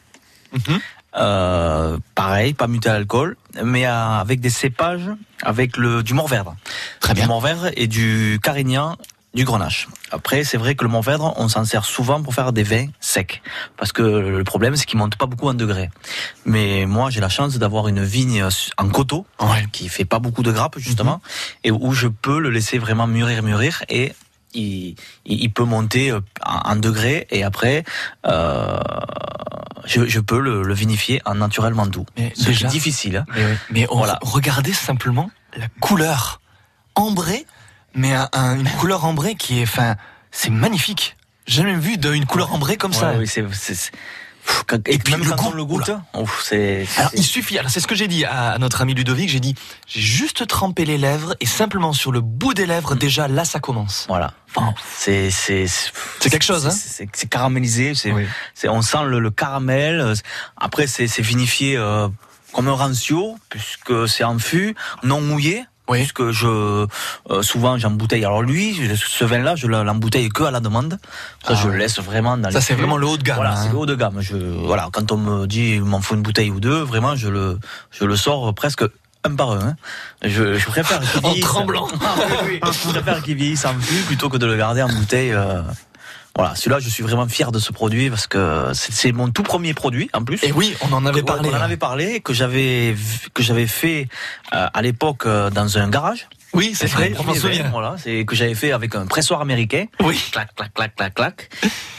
Mhm. Euh, pareil, pas muté à l'alcool, mais avec des cépages avec le du Mourvèdre. Très bien. Du Mourvèdre et du Carignan, du Grenache. Après, c'est vrai que le Mourvèdre, on s'en sert souvent pour faire des vins secs, parce que le problème, c'est qu'il monte pas beaucoup en degrés. Mais moi, j'ai la chance d'avoir une vigne en coteau, Ouais. qui fait pas beaucoup de grappes justement, et où je peux le laisser vraiment mûrir, mûrir, et il, peut monter euh, en degrés, et après, euh, je, je peux le, le vinifier en naturellement doux. Mais Ce qui déjà- est difficile. hein. Mais, oui. Mais on- Voilà. regardez simplement la couleur ambrée, mais un- un- une couleur ambrée qui est, enfin, c'est magnifique. J'ai jamais vu d'une couleur ambrée comme ça. Oui, c'est, quand- et, puis même le quand goût, on le goûte, c'est, Alors il suffit, alors c'est ce que j'ai dit à, à notre ami Ludovic, j'ai dit, j'ai juste trempé les lèvres et simplement sur le bout des lèvres, déjà là ça commence. voilà. Enfin, C'est, c'est, C'est quelque chose, hein. C'est, caramélisé, c'est, Oui. on sent le, le caramel. Après, c'est, c'est vinifié euh, comme un rancio, puisque c'est en fût, non mouillé. Oui. Puisque je euh, souvent j'embouteille. Alors lui, ce vin-là, je l'embouteille que à la demande. Ça, Ah je ouais. le laisse vraiment dans Ça c'est vraiment le haut de gamme. Voilà, hein. c'est le haut de gamme. Je, voilà, quand on me dit il m'en faut une bouteille ou deux, vraiment, je le, je le sors presque un par un. hein. Je, je préfère *laughs* qu'il En vieillisse- tremblant. *laughs* Ah oui, oui. Je préfère qu'il vieillisse en fût plutôt que de le garder en bouteille. euh. Voilà, celui-là, je suis vraiment fier de ce produit parce que c'est mon tout premier produit en plus. Et oui, on en avait parlé. On en hein. avait parlé que j'avais que j'avais fait euh, à l'époque euh, dans un garage. Oui, c'est vrai, mon on souvient. Voilà, c'est que j'avais fait avec un pressoir américain Oui. clac, clac, clac, clac, clac.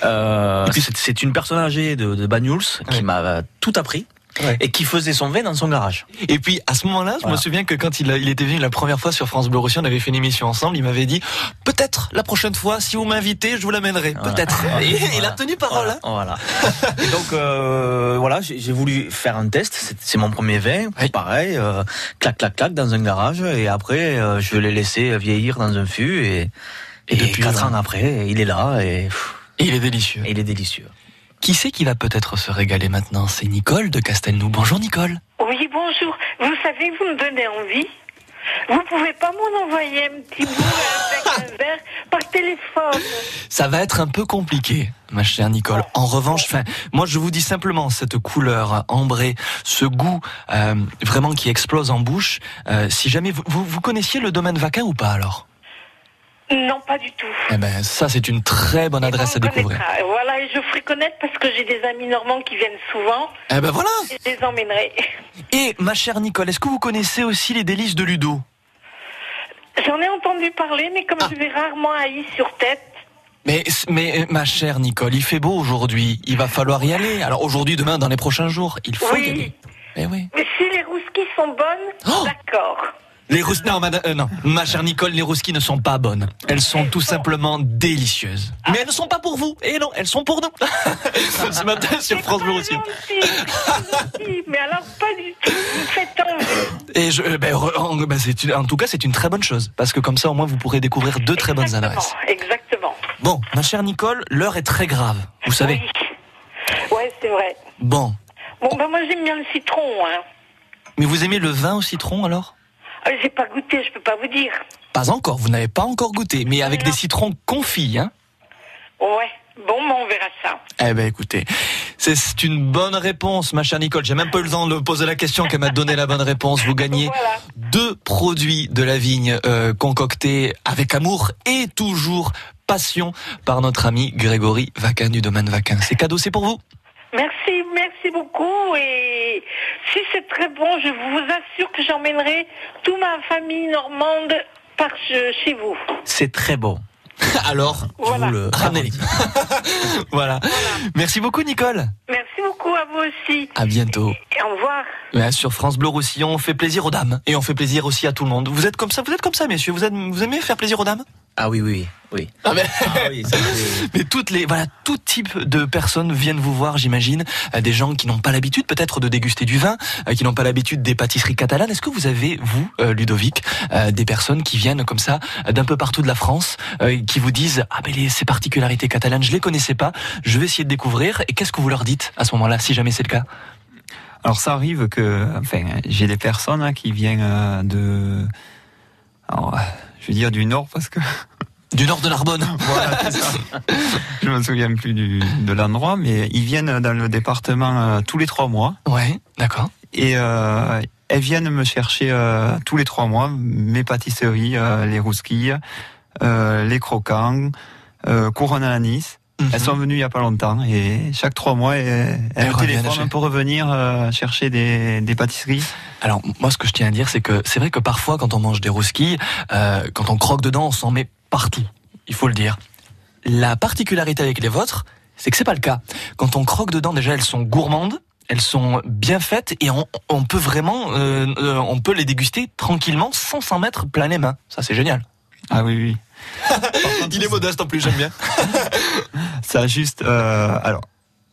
Euh, c'est- une personne âgée de, de Banyuls qui m'a tout appris Ouais. et qui faisait son vin dans son garage. Et puis à ce moment-là, je Voilà. me souviens que quand il, a- il était venu la première fois sur France Bleu Roussillon, on avait fait une émission ensemble, il m'avait dit peut-être la prochaine fois, si vous m'invitez, je vous l'amènerai. Voilà. Peut-être. *laughs* Et il a tenu parole. hein. Voilà. *laughs* et donc euh, voilà, j'ai voulu faire un test. C'est- mon premier vin, Oui. pareil, euh, clac, clac, clac dans un garage. Et après, euh, je l'ai laissé vieillir dans un fût et, Et et, depuis, quatre euh, ans après, il est là et, il est délicieux. il est délicieux. Qui c'est qui va peut-être se régaler maintenant? C'est Nicole de Castelnou. Bonjour Nicole. Oui, bonjour. Vous savez, vous me donnez envie. Vous pouvez pas m'en envoyer un petit bout avec un *laughs* verre par téléphone. Ça va être un peu compliqué, ma chère Nicole. En revanche, enfin, moi je vous dis simplement cette couleur ambrée, ce goût euh, vraiment qui explose en bouche. euh, si jamais vous, vous, vous connaissiez le domaine Vaquin ou pas alors? Non, pas du tout. Eh ben ça c'est une très bonne adresse à découvrir. connaîtra. Voilà, et je ferai connaître parce que j'ai des amis normands qui viennent souvent. Eh ben voilà. Et je les emmènerai. *laughs* Et ma chère Nicole, est-ce que vous connaissez aussi les délices de Ludo? J'en ai entendu parler, mais comme Ah. je vais rarement à I sur tête, mais, mais ma chère Nicole, il fait beau aujourd'hui. Il va falloir y aller. Alors aujourd'hui, demain, dans les prochains jours, il faut y Oui. aller. Eh oui. mais si les rousquis sont bonnes, Oh d'accord. Les non, madame, euh, non, ma chère Nicole, les rousquis ne sont pas bonnes. Elles sont tout simplement délicieuses. Mais elles ne sont pas pour vous. Et non, elles sont pour nous. *laughs* Ce matin sur France Bleu aussi. mais alors pas du tout. Vous faites. Et je, euh, ben, re- en, ben, c'est une- en tout cas, c'est une très bonne chose. Parce que comme ça, au moins, vous pourrez découvrir deux très bonnes adresses. Exactement. Bon, ma chère Nicole, l'heure est très grave. Vous savez. Oui. Ouais, c'est vrai. Bon. Bon, ben moi j'aime bien le citron, hein. Mais vous aimez le vin au citron alors? Ah, J'ai pas goûté, je peux pas vous dire. Pas encore, vous n'avez pas encore goûté. Mais avec Non. des citrons confits, hein Ouais. Bon, ben on verra ça. Eh ben écoutez, c'est- c'est une bonne réponse, ma chère Nicole. J'ai même pas eu le temps de poser la question qu'elle m'a donné la bonne réponse. Vous gagnez Voilà. deux produits de la vigne euh, concoctés avec amour et toujours passion par notre ami Grégory Vaquin du domaine Vaquin. C'est cadeau, c'est pour vous. Merci, merci beaucoup. Et si c'est très bon, je vous assure que j'emmènerai toute ma famille normande par che- chez vous. C'est très bon. *laughs* Alors, Voilà. Vous le ramenez *laughs* voilà. Merci beaucoup, Nicole. Merci beaucoup à vous aussi. À bientôt. Et au revoir. Ouais, sur France Bleu Roussillon, on fait plaisir aux dames et on fait plaisir aussi à tout le monde. Vous êtes comme ça, vous êtes comme ça, messieurs. Vous, êtes, vous aimez faire plaisir aux dames? Ah oui, oui, oui. Ah, mais- Ah oui, ça, c'est- *laughs* Mais toutes les, voilà, tout type de personnes viennent vous voir, j'imagine. Euh, Des gens qui n'ont pas l'habitude, peut-être, de déguster du vin, euh, qui n'ont pas l'habitude des pâtisseries catalanes. Est-ce que vous avez, vous, euh, Ludovic, des personnes qui viennent comme ça, d'un peu partout de la France, qui vous disent, ah, mais les, ces particularités catalanes, je les connaissais pas, je vais essayer de découvrir. Et qu'est-ce que vous leur dites à ce moment-là, si jamais c'est le cas? Alors ça arrive que, enfin, j'ai des personnes hein, qui viennent de, alors, je vais dire du nord parce que *laughs* Du nord de Narbonne. *laughs* voilà, ça. je me souviens plus du, de l'endroit, mais ils viennent dans le département euh, tous les trois mois Ouais, d'accord. et euh, elles viennent me chercher euh, tous les trois mois mes pâtisseries, euh, les rousquilles, euh, les croquants, euh, couronne à Elles sont venues il y a pas longtemps et chaque trois mois, elles, elles reviennent téléphonent pour revenir euh, chercher des, des pâtisseries. Alors moi ce que je tiens à dire c'est que c'est vrai que parfois quand on mange des rousquilles, euh, quand on croque dedans on s'en met partout, il faut le dire. La particularité avec les vôtres, c'est que c'est pas le cas. Quand on croque dedans déjà elles sont gourmandes, elles sont bien faites et on, on peut vraiment, euh, euh, on peut les déguster tranquillement sans s'en mettre plein les mains. Ça c'est génial. Ah oui, oui. *laughs* Il est modeste en plus, j'aime bien. *laughs* Ça juste, euh, alors,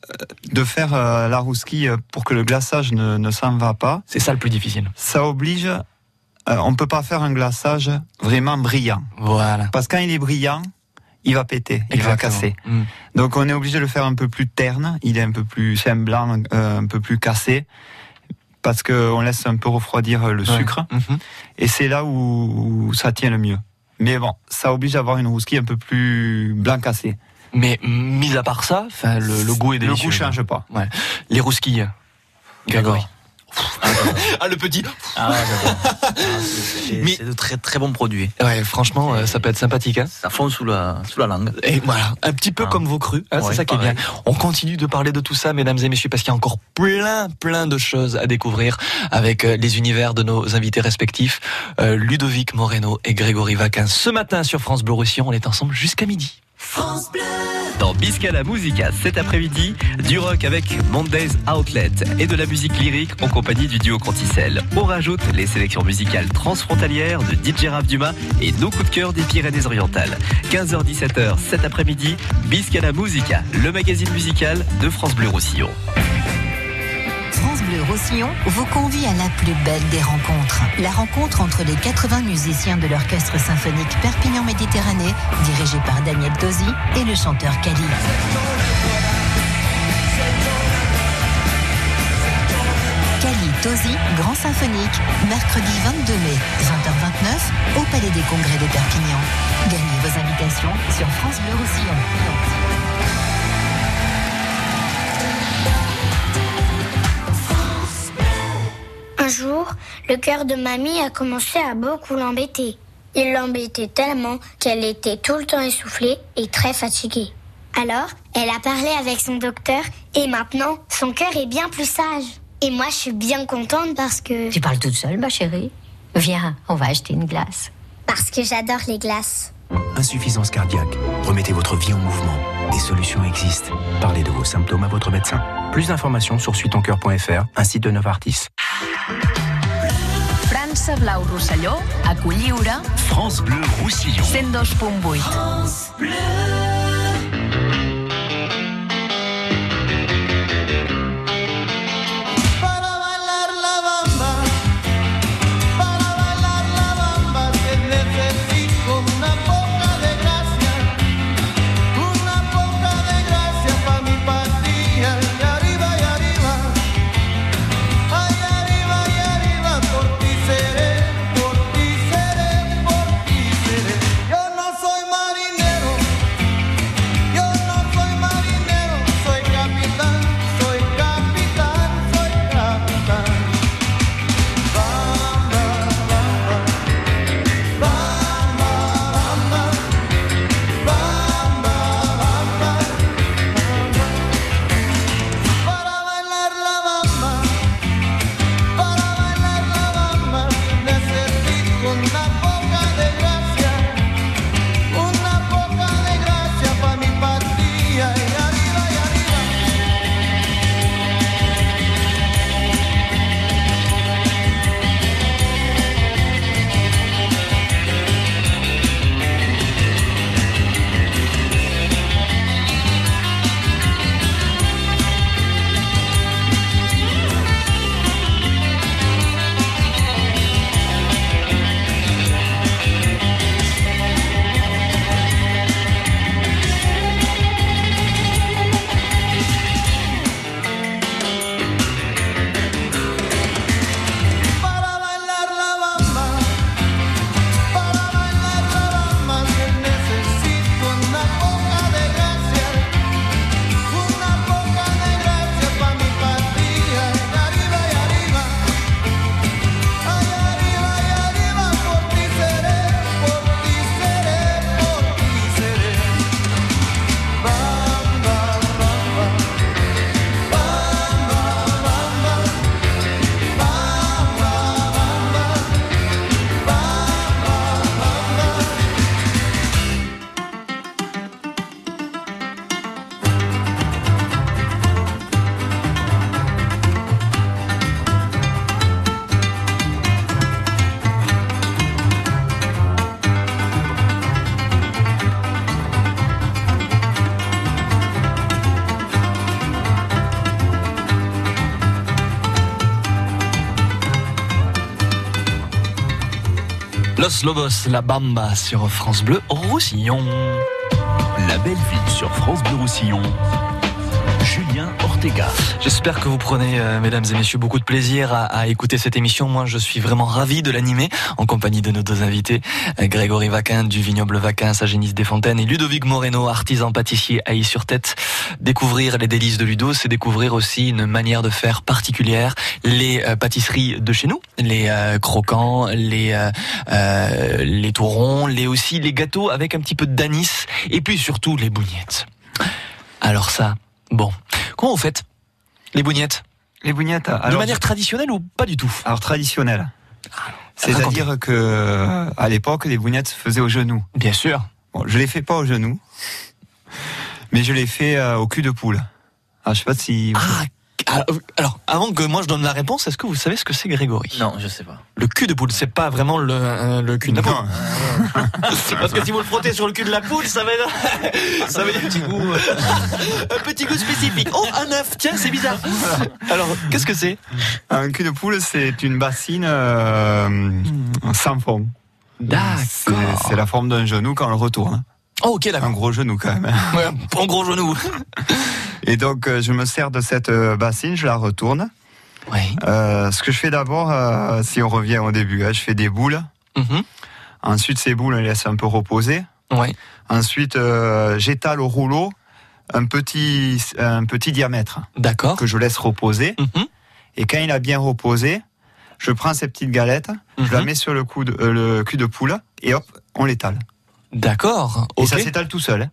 euh, de faire euh, la rousquille pour que le glaçage ne, ne s'en va pas. C'est ça le plus difficile. Ça oblige, euh, on peut pas faire un glaçage vraiment brillant. Voilà. Parce que quand il est brillant, il va péter, il va casser. Mm. Donc on est obligé de le faire un peu plus terne. Il est un peu plus, c'est un blanc un peu plus cassé. Parce qu'on laisse un peu refroidir le Ouais. sucre. Mhm. Et c'est là où, où ça tient le mieux. Mais bon, ça oblige à avoir une rousquille un peu plus blanc cassé. Mais mis à part ça, enfin le, le goût est Le délicieux. goût change pas. Ouais. Les rousquilles. Grégory. Ah le petit. Ah. *laughs* Ah, c'est- c'est Mais- c'est de très très bons produits. Ouais, franchement, euh, ça peut être sympathique. Hein Ça fond sous la, sous la langue. et voilà, un petit peu Ah. comme vos crus, hein, c'est ça qui est bien. On continue de parler de tout ça, mesdames et messieurs, parce qu'il y a encore plein, plein de choses à découvrir avec euh, les univers de nos invités respectifs, euh, Ludovic Moreno et Grégory Vaquin. Ce matin sur France Bleu Roussillon, on est ensemble jusqu'à midi. Dans Biscala Musica cet après-midi, du rock avec Mondays Outlet et de la musique lyrique en compagnie du duo Conticel. On rajoute les sélections musicales transfrontalières de DJ Rav Dumas et nos coups de cœur des Pyrénées-Orientales. 15h-17h cet après-midi, Biscala Musica, le magazine musical de France Bleu Roussillon. France Bleu Roussillon vous convie à la plus belle des rencontres. La rencontre entre les 80 musiciens de l'Orchestre symphonique Perpignan Méditerranée, dirigé par Daniel Tosi, et le chanteur Kali. Kali Tosi, Grand Symphonique, mercredi 22 mai, 20h29, au Palais des Congrès de Perpignan. Gagnez vos invitations sur France Bleu Roussillon. Un jour, le cœur de mamie a commencé à beaucoup l'embêter. Il l'embêtait tellement qu'elle était tout le temps essoufflée et très fatiguée. Alors, elle a parlé avec son docteur et maintenant, son cœur est bien plus sage. Et moi, je suis bien contente parce que... Tu parles toute seule, ma chérie Viens, on va acheter une glace. Parce que j'adore les glaces. Insuffisance cardiaque. Remettez votre vie en mouvement. Des solutions existent. Parlez de vos symptômes à votre médecin. Plus d'informations sur suitoncoeur.fr, un site de Novartis. França Blau Rosselló, a Culliure, France Bleu Roussillon. 102.8. Para Los Lobos, la Bamba sur France Bleu Roussillon. La belle ville sur France Bleu Roussillon. Julien J'espère que vous prenez, euh, mesdames et messieurs, beaucoup de plaisir à, à écouter cette émission. Moi, je suis vraiment ravi de l'animer en compagnie de nos deux invités, euh, Grégory Vaquin du vignoble Vaquin à Génis des Fontaines et Ludovic Moreno, artisan pâtissier à sur tête Découvrir les délices de Ludo, c'est découvrir aussi une manière de faire particulière. Les euh, pâtisseries de chez nous, les euh, croquants, les euh, les tourons, les aussi les gâteaux avec un petit peu d'anis et puis surtout les bougnettes. Alors ça, bon, comment vous faites les bougnettes? Les bougnettes, De manière traditionnelle ou pas du tout? Alors traditionnelles. C'est-à-dire que euh, à l'époque, les bougnettes se faisaient au genou. Bien sûr. Bon, je les fais pas au genou, mais je les fais euh, au cul de poule. Alors, je sais pas si. Ah, alors, avant que moi je donne la réponse, est-ce que vous savez ce que c'est Grégory? Non, je sais pas. Le cul de poule, c'est pas vraiment le, euh, le cul de la poule. *laughs* Parce que si vous le frottez sur le cul de la poule, ça va être, ça va être un petit goût, un petit goût spécifique. Oh, un œuf, tiens, c'est bizarre. Alors, qu'est-ce que c'est? Un cul de poule, c'est une bassine euh, sans fond. C'est c'est la forme d'un genou quand on le retourne. Oh, ok, d'accord. Un gros genou quand même. *laughs* Ouais, un gros genou. Et donc, euh, je me sers de cette euh, bassine, je la retourne. Oui. Euh, ce que je fais d'abord, si on revient au début, hein, je fais des boules. Mhm. Ensuite, ces boules, on les laisse un peu reposer. Ouais. Ensuite, j'étale au rouleau un petit, un petit diamètre. D'accord. Que je laisse reposer. Mhm. Et quand il a bien reposé, je prends ces petites galettes, je la Mhm. mets sur le, coup de, le cul de poule et hop, on l'étale. D'accord. Et ça s'étale tout seul. hein.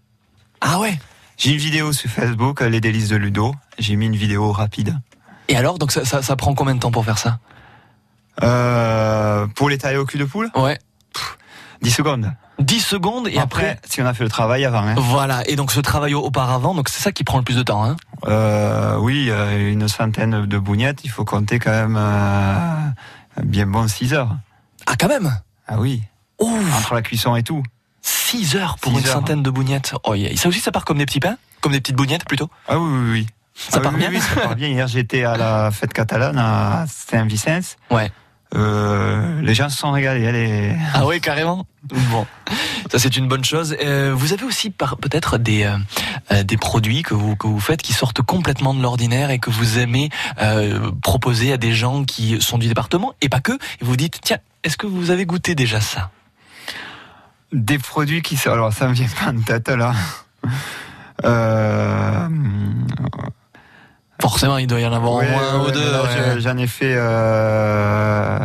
Ah ouais. J'ai une vidéo sur Facebook, Les délices de Ludo. J'ai mis une vidéo rapide. Et alors, donc ça, ça, ça prend combien de temps pour faire ça? Euh, pour l'étaler au cul de poule? Ouais. 10 secondes. 10 secondes et après, après. si on a fait le travail avant. Hein. Voilà. Et donc ce travail au- auparavant, donc c'est ça qui prend le plus de temps. Hein Euh, oui, euh, une centaine de bougnettes, il faut compter quand même euh, bien bon 6 heures. Ah, quand même? Ah oui. Ouf. Entre la cuisson et tout. 6 heures pour Six une heures. centaine de bougnettes. Oh, yeah. Ça aussi, ça part comme des petits pains Comme des petites bougnettes plutôt? Ah oui, oui, oui. Ça Ah part oui, bien oui, ça part bien. Hier, j'étais à la fête catalane à Saint-Vicence. Ouais. Euh, les gens se sont régalés. Les... Ah oui, carrément. Bon, ça c'est une bonne chose. Euh, vous avez aussi peut-être des euh, euh, des produits que vous que vous faites qui sortent complètement de l'ordinaire et que vous aimez euh, proposer à des gens qui sont du département et pas que. Et vous dites tiens, est-ce que vous avez goûté déjà ça? Des produits qui sont... Alors, ça me vient pas en tête, là. Euh... Forcément, il doit y en avoir ouais, au moins un ouais, ou deux. ouais. J'en ai fait... Euh...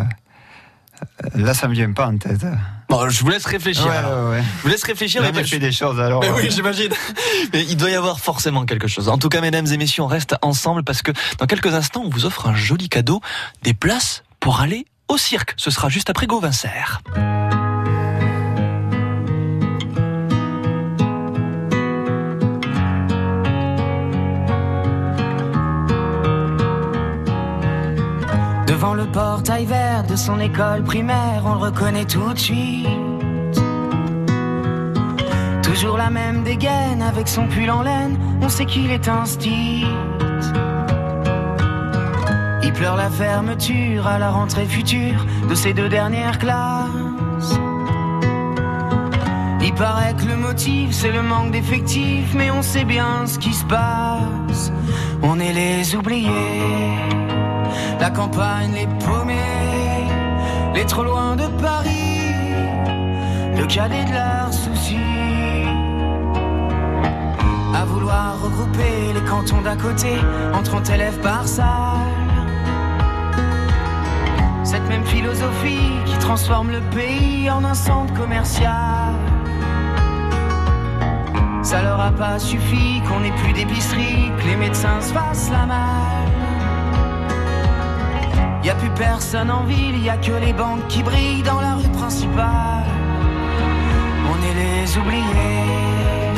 Là, ça me vient pas en tête. Bon, je vous laisse réfléchir. Ouais, alors. ouais, ouais. Je vous laisse réfléchir. J'en ai fait des choses, alors... Mais oui, j'imagine. Mais il doit y avoir forcément quelque chose. En tout cas, mesdames et messieurs, on reste ensemble parce que dans quelques instants, on vous offre un joli cadeau, des places pour aller au cirque. Ce sera juste après Gauvin Serre. Le portail vert de son école primaire, on le reconnaît tout de suite. Toujours la même dégaine avec son pull en laine, on sait qu'il est un. Il pleure la fermeture à la rentrée future de ses deux dernières classes. Il paraît que le motif c'est le manque d'effectifs, mais on sait bien ce qui se passe. On est les oubliés, la campagne les paumés, les trop loin de Paris, le cadet de leurs soucis. À vouloir regrouper les cantons d'à côté en 30 élèves par salle. Cette même philosophie qui transforme le pays en un centre commercial. Ça leur a pas suffi qu'on ait plus d'épicerie, que les médecins se fassent la malle. Y a plus personne en ville, y a que les banques qui brillent dans la rue principale. On est les oubliés,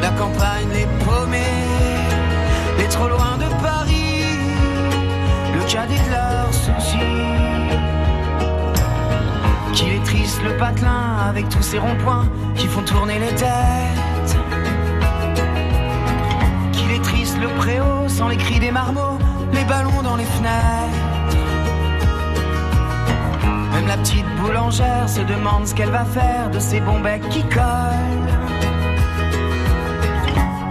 la campagne les paumés, les trop loin de Paris, le cadet de leurs soucis. Qu'il est triste le patelin avec tous ces ronds-points qui font tourner les têtes. Qu'il est triste le préau sans les cris des marmots, les ballons dans les fenêtres. La petite boulangère se demande ce qu'elle va faire de ces bons becs qui collent.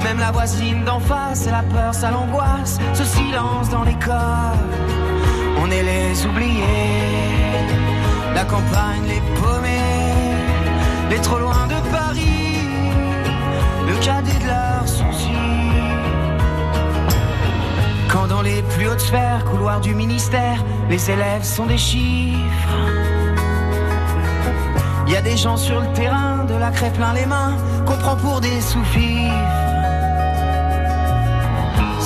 Même la voisine d'en face, la peur, ça l'angoisse, ce silence dans l'école. On est les oubliés, la campagne, les paumés, les trop loin de Paris, le cadet de leurs soucis. Quand dans les plus hautes sphères, couloirs du ministère, les élèves sont des chiffres. Il y a des gens sur le terrain, de la crêpe plein les mains, qu'on prend pour des sous-fifres.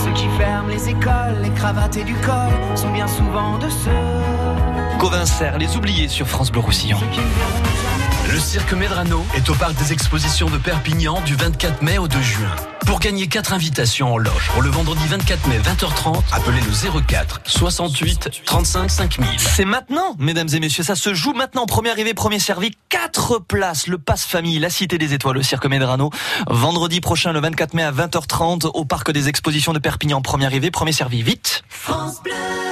Ceux qui ferment les écoles, les cravates et du col sont bien souvent de ceux Covincer, les oubliés sur France Bleu Roussillon. Le cirque Medrano est au parc des expositions de Perpignan du 24 mai au 2 juin. Pour gagner 4 invitations en loge pour le vendredi 24 mai 20h30, appelez le 04 68 35 5000. C'est maintenant, mesdames et messieurs, ça se joue maintenant. Premier arrivé, premier servi. Quatre places, le passe famille, la Cité des Étoiles, le Cirque Medrano. Vendredi prochain, le 24 mai à 20h30, au Parc des Expositions de Perpignan. Premier arrivé, premier servi. Vite France Bleu.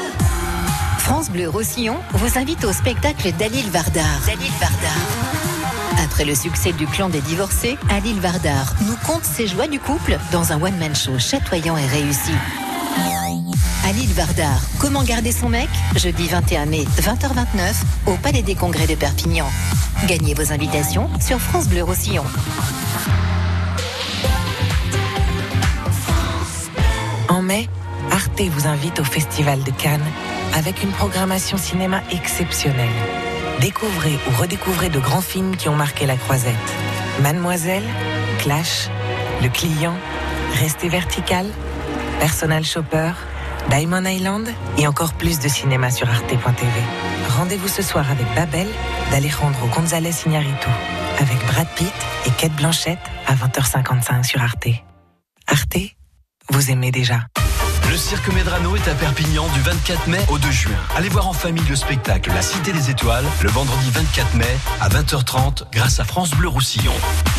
France Bleu Roussillon vous invite au spectacle d'Alil Vardar. Dalil Vardar. Après le succès du clan des divorcés, Alil Vardar nous conte ses joies du couple dans un one-man show chatoyant et réussi. Alil Vardar, comment garder son mec? Jeudi 21 mai, 20h29, au Palais des Congrès de Perpignan. Gagnez vos invitations sur France Bleu Roussillon. En mai, Arte vous invite au Festival de Cannes avec une programmation cinéma exceptionnelle. Découvrez ou redécouvrez de grands films qui ont marqué la croisette. Mademoiselle, Clash, Le Client, Rester vertical, Personal Shopper, Diamond Island et encore plus de cinéma sur arte.tv. Rendez-vous ce soir avec Babel d'Alejandro González Iñárritu, avec Brad Pitt et Kate Blanchett à 20h55 sur Arte. Arte, vous aimez déjà. Le cirque Medrano est à Perpignan du 24 mai au 2 juin. Allez voir en famille le spectacle La Cité des Étoiles le vendredi 24 mai à 20h30 grâce à France Bleu Roussillon.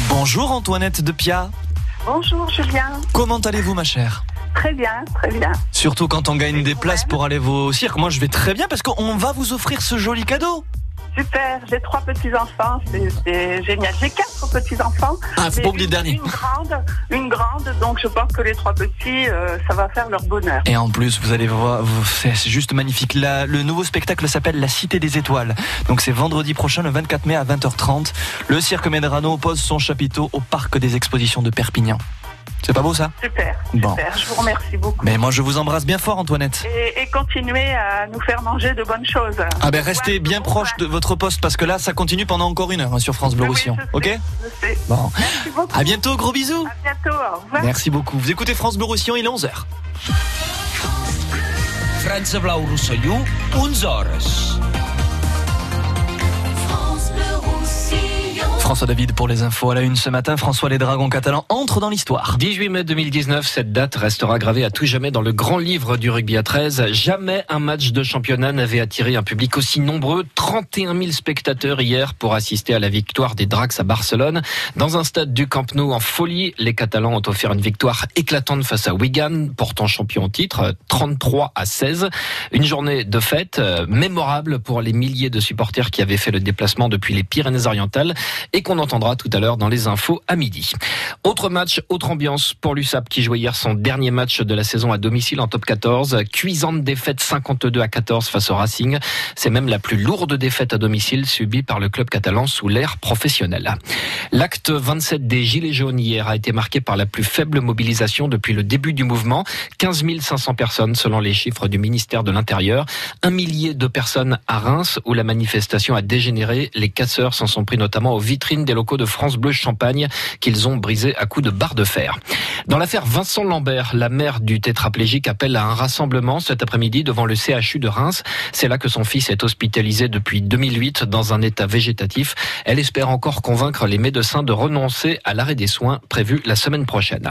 Bonjour Antoinette de Pia. Bonjour Julien. Comment allez-vous ma chère? Très bien, très bien. Surtout quand on gagne des places pour aller au cirque. Moi je vais très bien parce qu'on va vous offrir ce joli cadeau. Super, j'ai trois petits-enfants, c'est- c'est génial. J'ai quatre petits-enfants. Ah, le dernier. Une grande, une grande, donc je pense que les trois petits, euh, ça va faire leur bonheur. Et en plus, vous allez voir, c'est c'est juste magnifique. La- le nouveau spectacle s'appelle La Cité des Étoiles. Donc c'est vendredi prochain, le 24 mai à 20h30. Le cirque Medrano pose son chapiteau au Parc des Expositions de Perpignan. C'est pas beau ça Super, Bon. super, je vous remercie beaucoup. Mais moi je vous embrasse bien fort Antoinette. Et, et continuez à nous faire manger de bonnes choses. Ah ben restez bien proche de votre poste parce que là ça continue pendant encore une heure hein, sur France Bleu Roussillon. Ok Je sais. Bon. Merci beaucoup. À bientôt, gros bisous. À bientôt, au revoir. Merci beaucoup. Vous écoutez France Bleu Roussillon, il est 11h. France Blau Roussillon, 11 François David pour les infos à la une ce matin. François, les dragons catalans entrent dans l'histoire. 18 mai 2019, cette date restera gravée à tout jamais dans le grand livre du rugby à 13. Jamais un match de championnat n'avait attiré un public aussi nombreux. 31 000 spectateurs hier pour assister à la victoire des Dracs à Barcelone. Dans un stade du Camp Nou en folie, les Catalans ont offert une victoire éclatante face à Wigan, portant champion au titre, 33 à 16. Une journée de fête euh, mémorable pour les milliers de supporters qui avaient fait le déplacement depuis les Pyrénées-Orientales qu'on entendra tout à l'heure dans les infos à midi. Autre match, autre ambiance pour l'USAP qui jouait hier son dernier match de la saison à domicile en top 14. Cuisante défaite 52 à 14 face au Racing. C'est même la plus lourde défaite à domicile subie par le club catalan sous l'ère professionnelle. L'acte 27 des Gilets jaunes hier a été marqué par la plus faible mobilisation depuis le début du mouvement. 15 500 personnes selon les chiffres du ministère de l'Intérieur. Un millier de personnes à Reims où la manifestation a dégénéré. Les casseurs s'en sont pris notamment aux vitrines des locaux de France Bleu Champagne qu'ils ont brisé à coups de barre de fer. Dans l'affaire Vincent Lambert, la mère du tétraplégique appelle à un rassemblement cet après-midi devant le CHU de Reims. C'est là que son fils est hospitalisé depuis 2008 dans un état végétatif. Elle espère encore convaincre les médecins de renoncer à l'arrêt des soins prévu la semaine prochaine.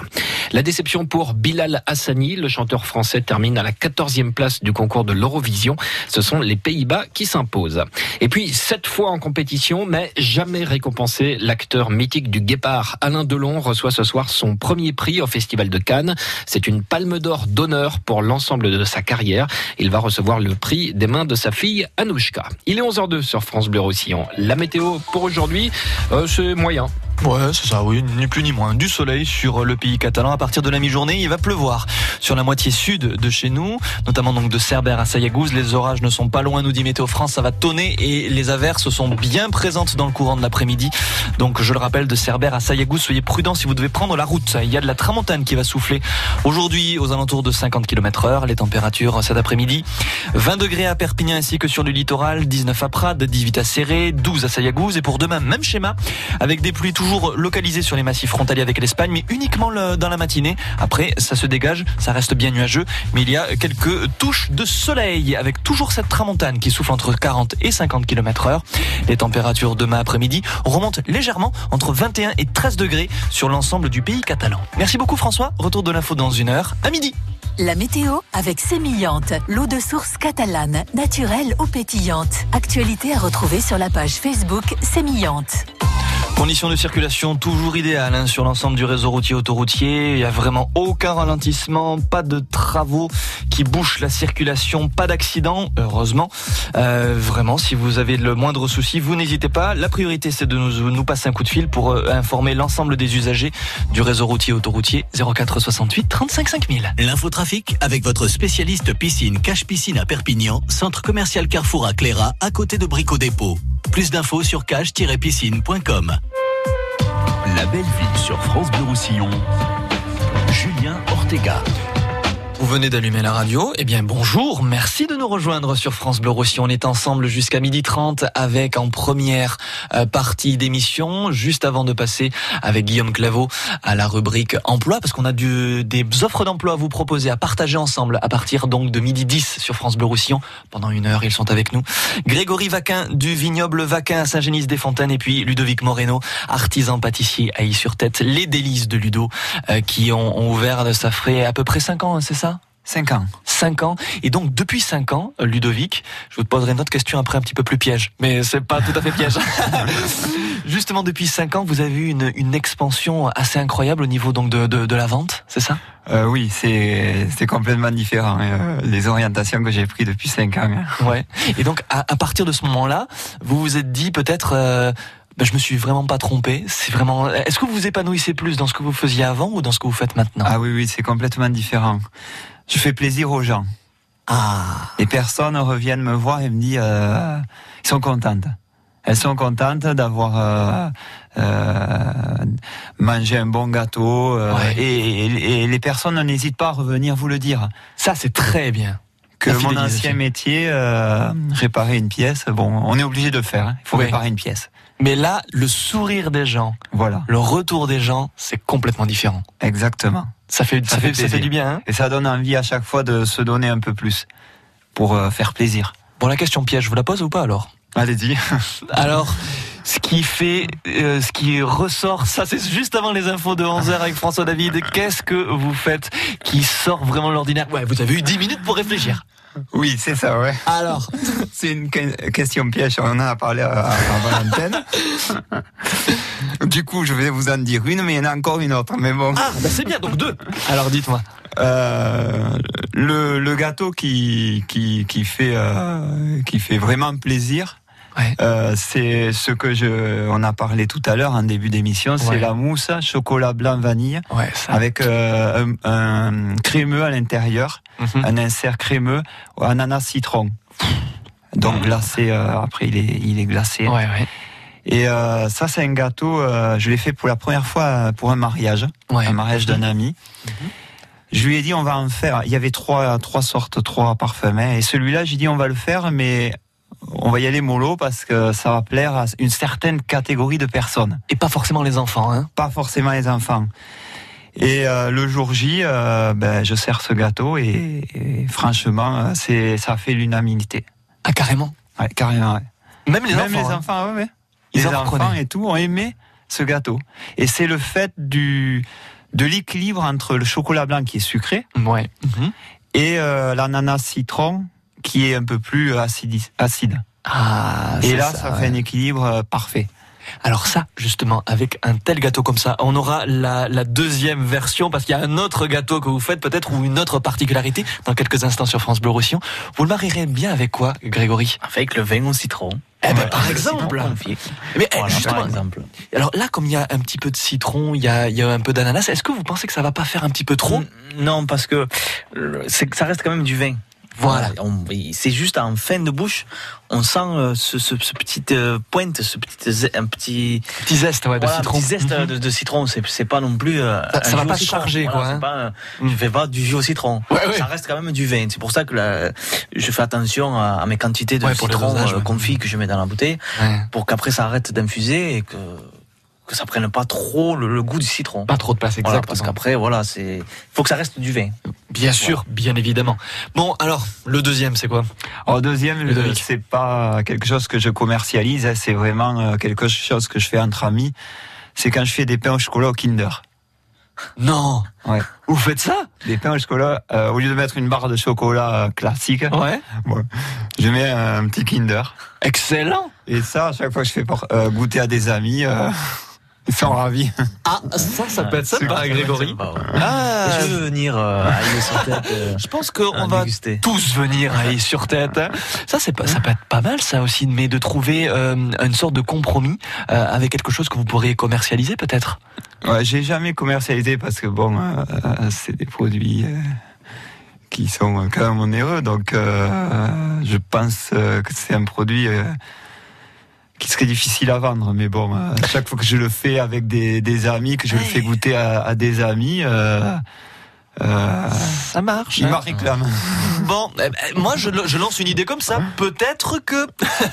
La déception pour Bilal Hassani, le chanteur français termine à la 14e place du concours de l'Eurovision. Ce sont les Pays-Bas qui s'imposent. Et puis, sept fois en compétition, mais jamais récompensé l'acteur mythique du Guépard, Alain Delon, reçoit ce soir son premier prix au Festival de Cannes. C'est une palme d'or d'honneur pour l'ensemble de sa carrière. Il va recevoir le prix des mains de sa fille Anouchka. Il est 11h02 sur France Bleu Roussillon. La météo pour aujourd'hui, euh, c'est moyen. Ouais, c'est ça, oui, ni plus ni moins. Du soleil sur le pays catalan. À partir de la mi-journée, il va pleuvoir sur la moitié sud de chez nous, notamment donc de Cerbère à Sayagouz. Les orages ne sont pas loin, nous dit Météo France. Ça va tonner et les averses sont bien présentes dans le courant de l'après-midi. Donc, je le rappelle, de Cerbère à Sayagouz, soyez prudents si vous devez prendre la route. Il y a de la tramontane qui va souffler aujourd'hui aux alentours de 50 km heure. Les températures cet après-midi, 20 degrés à Perpignan ainsi que sur le littoral, 19 à Prades, 18 à Serré, 12 à Sayagouz. Et pour demain, même schéma, avec des pluies toujours localisées sur les massifs frontaliers avec l'Espagne, mais uniquement dans la matinée. Après, ça se dégage, ça reste bien nuageux, mais il y a quelques touches de soleil avec toujours cette tramontane qui souffle entre 40 et 50 km heure. Les températures demain après-midi remontent légèrement entre 21 et 13 degrés sur l'ensemble du pays catalan. Merci beaucoup François. Retour de l'info dans une heure à midi. La météo avec Sémillante, l'eau de source catalane, naturelle ou pétillante. Actualité à retrouver sur la page Facebook Sémillante. Conditions de circulation toujours idéales hein, sur l'ensemble du réseau routier autoroutier. Il n'y a vraiment aucun ralentissement, pas de travaux qui bouchent la circulation, pas d'accident, heureusement. Euh, vraiment, si vous avez le moindre souci, vous n'hésitez pas. La priorité, c'est de nous, nous passer un coup de fil pour euh, informer l'ensemble des usagers du réseau routier autoroutier 04 68 35 5000. L'infotrafic avec votre spécialiste piscine Cache Piscine à Perpignan, centre commercial Carrefour à Cléra, à côté de Brico Dépôt. Plus d'infos sur cache-piscine.com. La belle ville sur France Bleu Roussillon. Julien Ortega. Vous venez d'allumer la radio, eh bien bonjour, merci de nous rejoindre sur France Bleu Roussillon. On est ensemble jusqu'à midi 30 avec en première euh, partie d'émission, juste avant de passer avec Guillaume Claveau à la rubrique emploi, parce qu'on a du, des offres d'emploi à vous proposer, à partager ensemble à partir donc de midi 10 sur France Bleu Roussillon. Pendant une heure, ils sont avec nous. Grégory Vaquin du vignoble Vaquin à Saint-Génis-des-Fontaines et puis Ludovic Moreno, artisan pâtissier à Y-sur-Tête, les délices de Ludo, euh, qui ont, ont ouvert, ça ferait à peu près 5 ans, hein, c'est ça? 5 ans. 5 ans. Et donc, depuis 5 ans, Ludovic, je vous poserai une autre question après un petit peu plus piège. Mais c'est pas tout à fait piège. *laughs* Justement, depuis 5 ans, vous avez eu une, une expansion assez incroyable au niveau donc de, de, de la vente, c'est ça? Euh, oui, c'est c'est complètement différent. euh, les orientations que j'ai prises depuis 5 ans. hein. Ouais. Et donc, à, à partir de ce moment-là, vous vous êtes dit peut-être... Euh, ben, je me suis vraiment pas trompé. C'est vraiment. Est-ce que vous vous épanouissez plus dans ce que vous faisiez avant ou dans ce que vous faites maintenant? Ah oui, oui, c'est complètement différent. Je fais plaisir aux gens. Ah. Les personnes reviennent me voir et me disent, euh, ils sont contentes. Elles sont contentes d'avoir euh, euh, mangé un bon gâteau. euh, et, et- et les personnes n'hésitent pas à revenir vous le dire. Ça, c'est très bien. Que mon ancien métier, euh, réparer une pièce, bon, on est obligé de le faire. hein. Il faut réparer une pièce. Mais là, le sourire des gens, Voilà. le retour des gens, c'est complètement différent. Exactement. Ça fait, ça, fait, ça fait plaisir. du bien. Hein Et ça donne envie à chaque fois de se donner un peu plus pour euh, faire plaisir. bon, la question piège, je vous la pose ou pas alors? Allez-y. Alors, ce qui fait, euh, ce qui ressort, ça c'est juste avant les infos de 11h avec François David. Qu'est-ce que vous faites qui sort vraiment de l'ordinaire Ouais, vous avez eu 10 minutes pour réfléchir. Oui, c'est ça, ouais. Alors *laughs* C'est une que- question piège, on en a parlé à- avant l'antenne. du coup, je vais vous en dire une, mais il y en a encore une autre. Mais bon. Ah, bah c'est bien, donc deux. Alors dites-moi. Euh, le, le gâteau qui, qui, qui, fait, euh, qui fait vraiment plaisir, euh, c'est ce que je, on a parlé tout à l'heure en début d'émission, c'est Ouais. la mousse chocolat blanc vanille Ouais, ça. avec euh, un, un crémeux à l'intérieur, Mhm. un insert crémeux, ananas citron. Donc glacé, euh, après il est, il est glacé. Ouais, ouais. Et ça, c'est un gâteau, je l'ai fait pour la première fois pour un mariage, Ouais. un mariage d'un ami. Mhm. Je lui ai dit, on va en faire. Il y avait trois, trois sortes, trois parfums. hein. Et celui-là, j'ai dit, on va le faire, mais on va y aller mollo parce que ça va plaire à une certaine catégorie de personnes. Et pas forcément les enfants, hein Pas forcément les enfants. Et euh, le jour J, euh, ben, je sers ce gâteau et, et franchement, euh, c'est, ça fait l'unanimité. Ah, carrément? Ouais, carrément, ouais. Même les Même enfants. les hein. enfants, ouais, ouais. Ils les en enfants prenaient. et tout ont aimé ce gâteau. Et c'est le fait du de l'équilibre entre le chocolat blanc qui est sucré Ouais. Et euh, l'ananas citron qui est un peu plus acide. acide. Ah, et là, ça, ouais. fait un équilibre euh, parfait. Alors ça, justement, avec un tel gâteau comme ça, on aura la, la deuxième version parce qu'il y a un autre gâteau que vous faites peut-être ou une autre particularité dans quelques instants sur France Bleu Roussillon. Vous le marierez bien avec quoi, Grégory? Avec le vin au citron. Eh ben, Ouais, par le exemple. Mais eh, Voilà, justement, par exemple. alors là, comme il y a un petit peu de citron, il y a, il y a un peu d'ananas, est-ce que vous pensez que ça va pas faire un petit peu trop? Non, parce que ça reste quand même du vin. Voilà. On- C'est juste en fin de bouche, on sent euh, ce, ce, ce petit euh, pointe, ce petit, un petit, Petit zeste ouais, de voilà, citron. petit zeste Mhm. de, de citron. C'est pas non plus. euh, Ça- ça va pas charger, Voilà, quoi, hein. pas, euh, Je fais pas du jus au citron. Ouais, ouais. Ça reste quand même du vin. C'est pour ça que je fais attention à, à mes quantités de citron euh, confit que je mets dans la bouteille, pour qu'après ça arrête d'infuser et que que ça prenne pas trop le, le goût du citron. Pas trop de place, Voilà, exactement. parce qu'après, voilà, c'est faut que ça reste du vin. Bien sûr, bien évidemment. Bon, alors, le deuxième, c'est quoi? En deuxième, le- Ludovic. c'est pas quelque chose que je commercialise, hein, c'est vraiment euh, quelque chose que je fais entre amis. C'est quand je fais des pains au chocolat au Kinder. Non Ouais. Vous faites ça? Des pains au chocolat, euh, au lieu de mettre une barre de chocolat euh, classique, Ouais. bon, je mets un petit Kinder. Excellent Et ça, à chaque fois que je fais euh, goûter à des amis, euh, ils sont ravis. Ah, ça, ça peut être sympa, Grégory. Ah, Ah, je veux venir euh, à Île sur tête. euh, je pense qu'on va déguster. tous venir à Aix sur tête. hein. Ça, c'est pas, ça peut être pas mal, ça aussi, mais de trouver euh, une sorte de compromis euh, avec quelque chose que vous pourriez commercialiser, peut-être. Ouais, j'ai jamais commercialisé parce que bon, c'est des produits euh, qui sont quand même onéreux, donc euh, je pense que c'est un produit euh, qui serait difficile à vendre. Mais bon, euh, chaque fois que je le fais avec des, des amis, que je le fais goûter à, à des amis, euh, euh, Ça marche. ils hein. m'en réclament. Bon, eh ben, moi je, je lance une idée comme ça. Peut-être que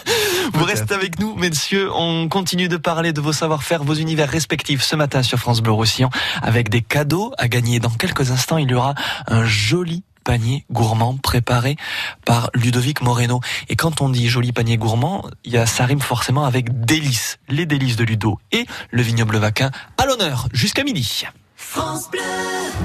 *laughs* vous restez avec nous, messieurs. On continue de parler de vos savoir-faire, vos univers respectifs ce matin sur France Bleu Roussillon, avec des cadeaux à gagner. Dans quelques instants, il y aura un joli panier gourmand préparé par Ludovic Moreno. Et quand on dit joli panier gourmand, il y a, ça rime forcément avec délices, les délices de Ludo et le vignoble vaquin à l'honneur jusqu'à midi.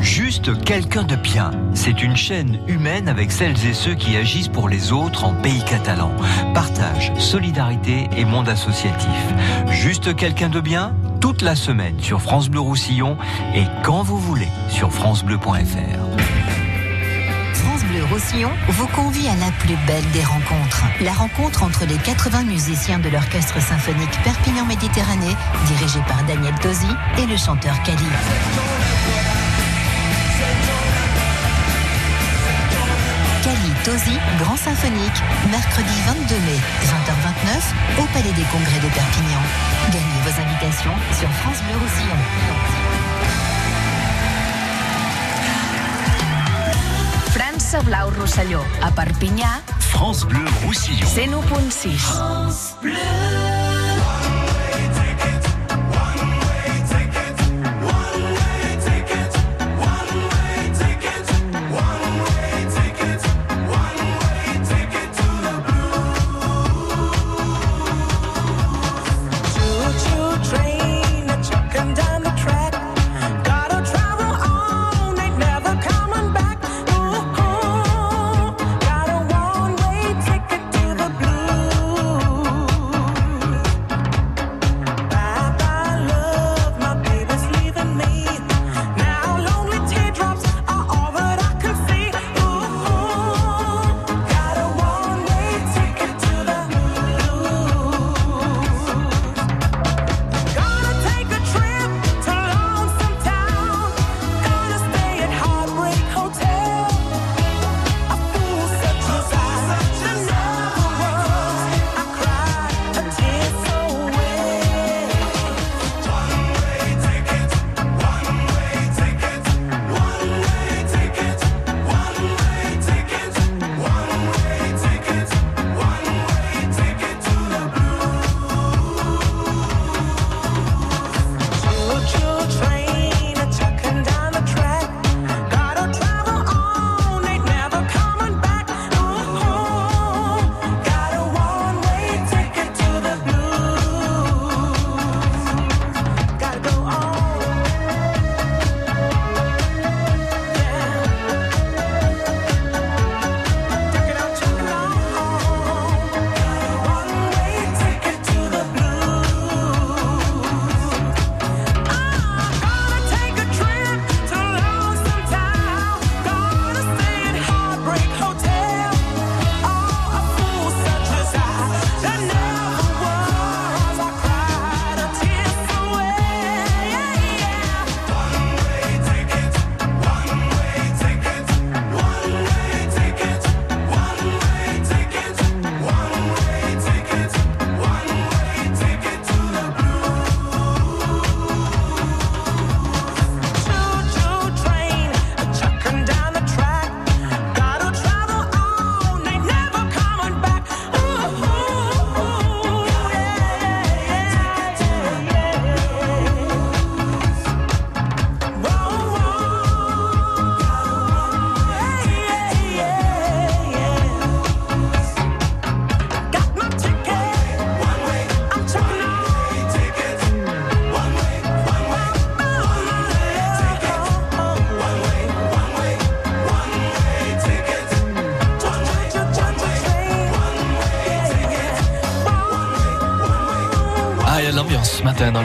Juste quelqu'un de bien. C'est une chaîne humaine avec celles et ceux qui agissent pour les autres en pays catalan. Partage, solidarité et monde associatif. Juste quelqu'un de bien, toute la semaine sur France Bleu Roussillon et quand vous voulez sur francebleu.fr. Roussillon vous convie à la plus belle des rencontres. La rencontre entre les 80 musiciens de l'Orchestre symphonique Perpignan Méditerranée, dirigé par Daniel Tosi, et le chanteur Kali. Kali Tosi, Grand Symphonique, mercredi 22 mai, 20h29, au Palais des Congrès de Perpignan. Gagnez vos invitations sur France Bleu Roussillon. França Blau Rosselló, a Perpinyà, France Bleu Roussillon. 101.6. Choo-choo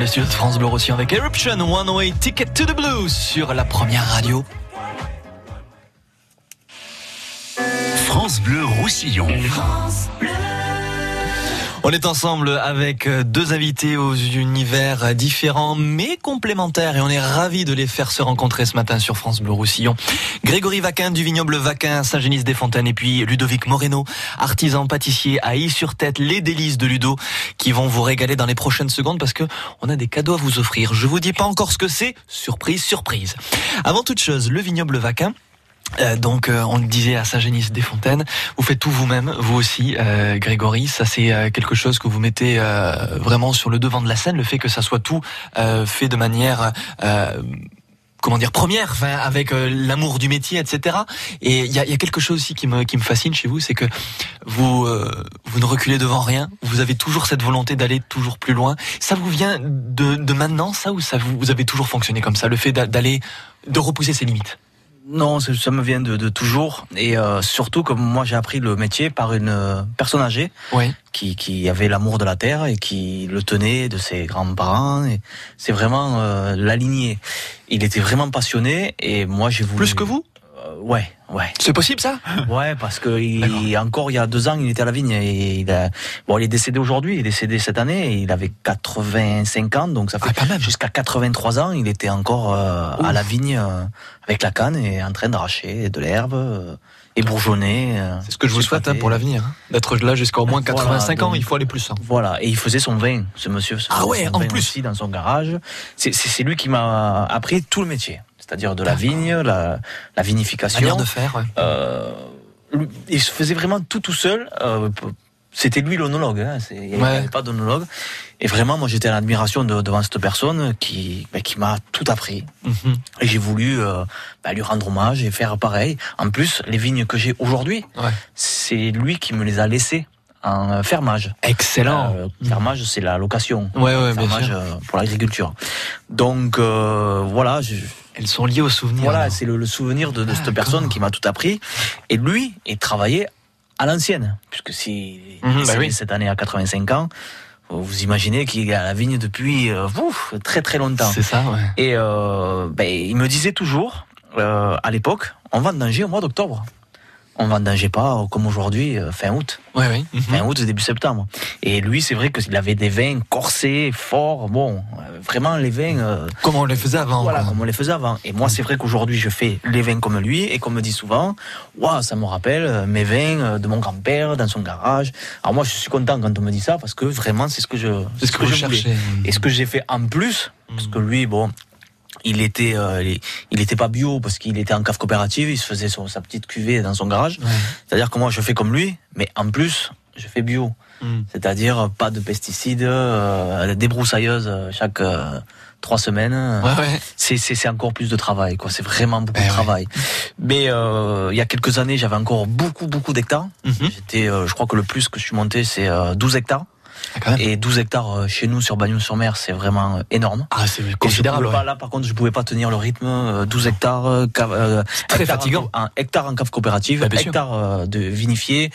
les studios de France Bleu aussi avec Eruption One Way Ticket to the Blues sur la première radio. France Bleu Roussillon. On est ensemble avec deux invités aux univers différents mais complémentaires et on est ravis de les faire se rencontrer ce matin sur France Bleu Roussillon. Grégory Vaquin du vignoble Vaquin, Saint-Genis-des-Fontaines et puis Ludovic Moreno, artisan pâtissier à Y-sur-Tête, les délices de Ludo qui vont vous régaler dans les prochaines secondes parce que on a des cadeaux à vous offrir. Je vous dis pas encore ce que c'est, surprise, surprise. Avant toute chose, le vignoble Vaquin euh, donc euh, on le disait à Saint-Génis-des-Fontaines, vous faites tout vous-même, vous aussi, euh, Grégory. Ça c'est euh, quelque chose que vous mettez euh, vraiment sur le devant de la scène, le fait que ça soit tout euh, fait de manière comment dire première, enfin, avec euh, l'amour du métier, etc. Et il y a, quelque chose aussi qui me qui me fascine chez vous, c'est que vous euh, vous ne reculez devant rien. Vous avez toujours cette volonté d'aller toujours plus loin. Ça vous vient de, de maintenant, ça ou ça vous, vous avez toujours fonctionné comme ça, le fait d'a- d'aller de repousser ses limites? Non, ça me vient de, de toujours. Et euh, surtout, comme moi j'ai appris le métier par une euh, personne âgée Oui. qui, qui avait l'amour de la terre et qui le tenait de ses grands-parents. Et C'est vraiment euh, la lignée. Il était vraiment passionné et moi j'ai voulu... Plus que vous? Ouais, ouais. C'est possible ça? Ouais, parce que il, encore il y a deux ans, il était à la vigne et il a, bon, il est décédé aujourd'hui, il est décédé cette année et il avait 85 ans, donc ça fait jusqu'à 83 ans, il était encore euh, à la vigne euh, avec la canne et en train d'arracher de l'herbe euh, et bourgeonner. euh, C'est ce que je vous souhaite hein, pour l'avenir, hein, d'être là jusqu'à au moins 85 ans. donc- Il faut aller plus. hein. Voilà, et il faisait son vin, ce monsieur. se Ah ouais, en plus. aussi dans son garage. C'est lui qui m'a appris tout le métier, c'est-à-dire de la vigne, la, la vinification. De faire. ouais. Euh, il se faisait vraiment tout tout seul. euh, c'était lui l'onologue, hein, il n'y Ouais. avait pas d'onologue. Et vraiment, moi j'étais en admiration de- devant cette personne qui, bah, qui m'a tout appris. Mhm. Et j'ai voulu euh, bah, lui rendre hommage et faire pareil. En plus, les vignes que j'ai aujourd'hui, Ouais. c'est lui qui me les a laissées en fermage. Excellent. Euh, fermage, c'est la location. Ouais, ouais, bien fermage sûr. euh, pour l'agriculture. Donc euh, voilà, je- Elles sont liées au souvenir. voilà, c'est le, le souvenir de, de cette personne qui m'a tout appris. Et lui, il travaillait à l'ancienne, puisque si est bah oui. cette année à 85 ans, vous imaginez qu'il est à la vigne depuis euh, ouf, très très longtemps. C'est ça, ouais. Et euh, ben, il me disait toujours, euh, à l'époque, on vendangeait au mois d'octobre. On vendangeait pas euh, comme aujourd'hui, euh, fin août. Ouais, oui. Mhm. Fin août, début septembre. Et lui, c'est vrai qu'il avait des vins corsés, forts, bon, euh, vraiment les vins... euh, Comme on les faisait avant. voilà, comme on les faisait avant. Et moi, c'est vrai qu'aujourd'hui, je fais les vins comme lui, et comme me dit souvent, waouh, ça me rappelle mes vins de mon grand-père dans son garage. Alors moi, je suis content quand on me dit ça, parce que vraiment, c'est ce que je, C'est ce que je cherchez. Et ce que j'ai fait en plus, parce que lui, bon, il était, euh, il- était pas bio parce qu'il était en cave coopérative, il se faisait son- sa petite cuvée dans son garage. C'est-à-dire que moi, je fais comme lui, mais en plus, je fais bio. Mm. C'est-à-dire pas de pesticides, euh, des broussailleuses euh, chaque euh, trois semaines. Ouais, ouais. C'est, encore plus de travail, quoi. C'est vraiment beaucoup Eh de ouais. travail. Mais euh, il y a quelques années, j'avais encore beaucoup, beaucoup d'hectares. Mhm. J'étais, euh, je crois que le plus que je suis monté, c'est euh, 12 hectares. Ah. Et 12 hectares euh, chez nous sur Bagnols-sur-Mer, c'est vraiment euh, énorme. Ah, c'est considérable. pouvais pas, ouais. là, par contre, je pouvais pas tenir le rythme. euh, 12 hectares, euh, cave- euh, très hectares fatigant. En, un hectare en cave coopérative, Bah, bien sûr. hectare euh, de vinifié,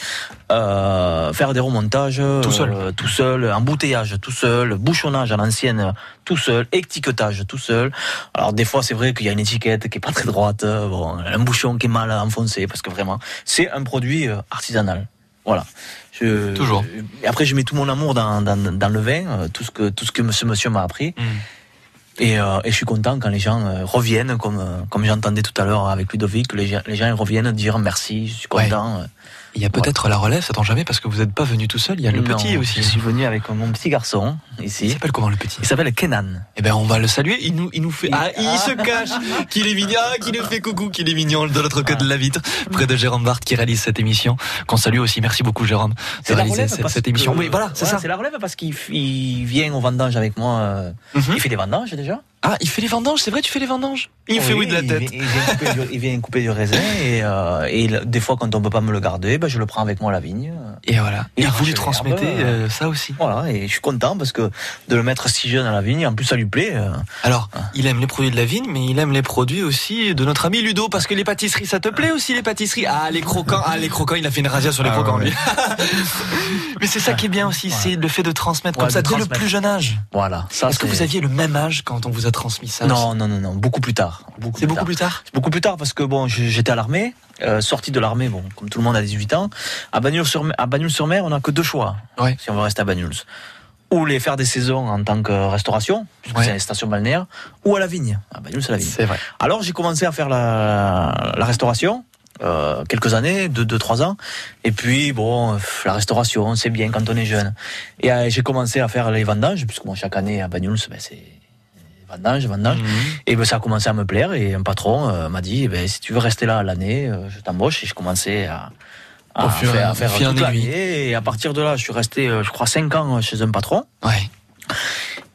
euh, faire des remontages Tout seul. tout seul, embouteillage tout seul, bouchonnage à l'ancienne tout seul, étiquetage tout seul. Alors des fois, c'est vrai qu'il y a une étiquette qui est pas très droite, bon, un bouchon qui est mal enfoncé, parce que vraiment, c'est un produit artisanal. Voilà. Je, Toujours. Et après, je mets tout mon amour dans, dans, dans le vin, euh, tout ce que tout ce que ce monsieur m'a appris. Mm. Et, euh, et je suis content quand les gens euh, reviennent, comme euh, comme j'entendais tout à l'heure avec Ludovic, les gens, les gens ils reviennent dire merci, je suis content. Il y a peut-être la relève, ça tombe jamais parce que vous n'êtes pas venu tout seul. Il y a le Non, petit aussi. Je suis venu avec mon petit garçon Il ici. s'appelle comment le petit? Il s'appelle Kenan. Eh ben on va le saluer. Il nous, il nous fait. Ah, il Ah. se cache. Qu'il est mignon. Ah, qu'il nous fait coucou. Qu'il est mignon de l'autre côté de la vitre, près de Jérôme Barthes qui réalise cette émission. Qu'on salue aussi. Merci beaucoup Jérôme de réaliser cette, émission. que- Oui, voilà, c'est ça. C'est la relève parce qu'il il vient aux vendanges avec moi. euh, Mhm. Il fait des vendanges déjà. Ah, il fait les vendanges. C'est vrai, tu fais les vendanges. Il me fait oui de la il tête. vient- Il vient, couper du, il vient couper du raisin et, euh, et des fois quand on peut pas me le garder, ben, je le prends avec moi à la vigne. Et voilà. Et vous lui transmettez l'herbe, euh, ça aussi. Voilà, et je suis content parce que de le mettre si jeune à la vigne, en plus ça lui plaît. euh, Alors, il aime les produits de la vigne, mais il aime les produits aussi de notre ami Ludo, parce que les pâtisseries, ça te plaît aussi les pâtisseries? Ah, les croquants, ah les croquants, il a fait une razzia sur les Ah, croquants ouais. lui. *laughs* mais c'est ça qui est bien aussi, c'est le fait de transmettre comme ça dès le plus jeune âge. Voilà. Est-ce que vous aviez le même âge quand on vous a transmis ça Non, non, non, non, beaucoup plus tard. C'est beaucoup plus tard beaucoup plus tard parce que bon, j'étais à l'armée, euh, sorti de l'armée, bon, comme tout le monde à 18 ans. À Bagnols-sur-Mer, à on n'a que deux choix. Si on veut rester à Bagnols. Ou les faire des saisons en tant que restauration, puisque c'est les stations balnéaires, ou à la vigne. À Bagnols, c'est la vigne. C'est vrai. Alors j'ai commencé à faire la, la restauration. euh, quelques années, deux, deux, trois ans. Et puis, bon, la restauration, c'est bien quand on est jeune. Et euh, j'ai commencé à faire les vendanges, puisque chaque année à Bagnols, ben, c'est vendanges, vendanges. Et ben, ça a commencé à me plaire. Et un patron euh, m'a dit, ben, si tu veux rester là à l'année, euh, je t'embauche. Et je commençais à, à faire, à au faire toute l'année. Et à partir de là, je suis resté, euh, je crois, cinq ans chez un patron. Ouais.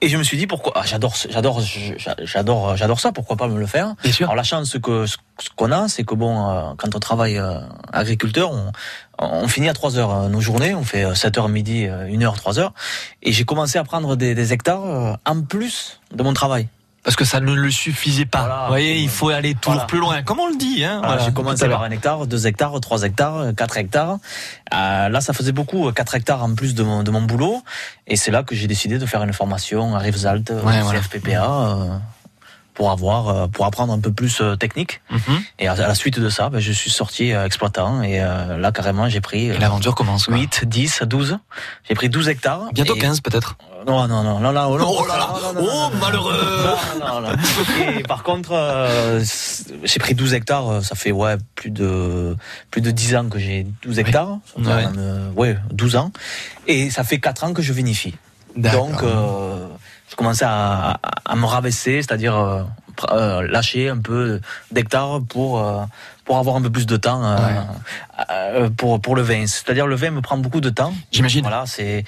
Et je me suis dit pourquoi ah, j'adore j'adore j'a- j'adore j'adore ça pourquoi pas me le faire? Bien sûr. alors la chance que ce qu'on a c'est que bon euh, quand on travaille euh, agriculteur on, on finit à 3 heures euh, nos journées on fait 7 heures midi 1 heure 3 heures. Et j'ai commencé à prendre des, des hectares en plus de mon travail Parce que ça ne le suffisait pas. Vous voyez, il faut aller toujours Voilà. plus loin. Comme on le dit, hein. Voilà, voilà, j'ai commencé à par un hectare, deux hectares, trois hectares, quatre hectares. Euh, là, ça faisait beaucoup, quatre hectares en plus de mon, de mon boulot. Et c'est là que j'ai décidé de faire une formation à Rivesaltes, Ouais. CFPPA, euh, pour avoir, euh, pour apprendre un peu plus euh, technique. Mhm. Et à, la suite de ça, ben, je suis sorti euh, exploitant. Et euh, là, carrément, j'ai pris. Et l'aventure commence. quoi. 8, 10, 12. J'ai pris 12 hectares. Bientôt Et- 15 peut-être. Non, non, non, non, non, non, Oh là là. non, Oh, non, malheureux. non, non. Et par contre, euh, j'ai pris 12 hectares, euh, ça fait ouais, plus de plus de 10 ans que j'ai 12 hectares. Ça fait Ouais. euh, ouais, 12 ans. Et ça fait 4 ans que je vinifie. Donc, euh, je commençais à, à, à me rabaisser, c'est-à-dire euh, euh, lâcher un peu d'hectares pour euh, pour avoir un peu plus de temps euh, euh, pour pour le vin. C'est-à-dire le vin me prend beaucoup de temps. J'imagine. Voilà, c'est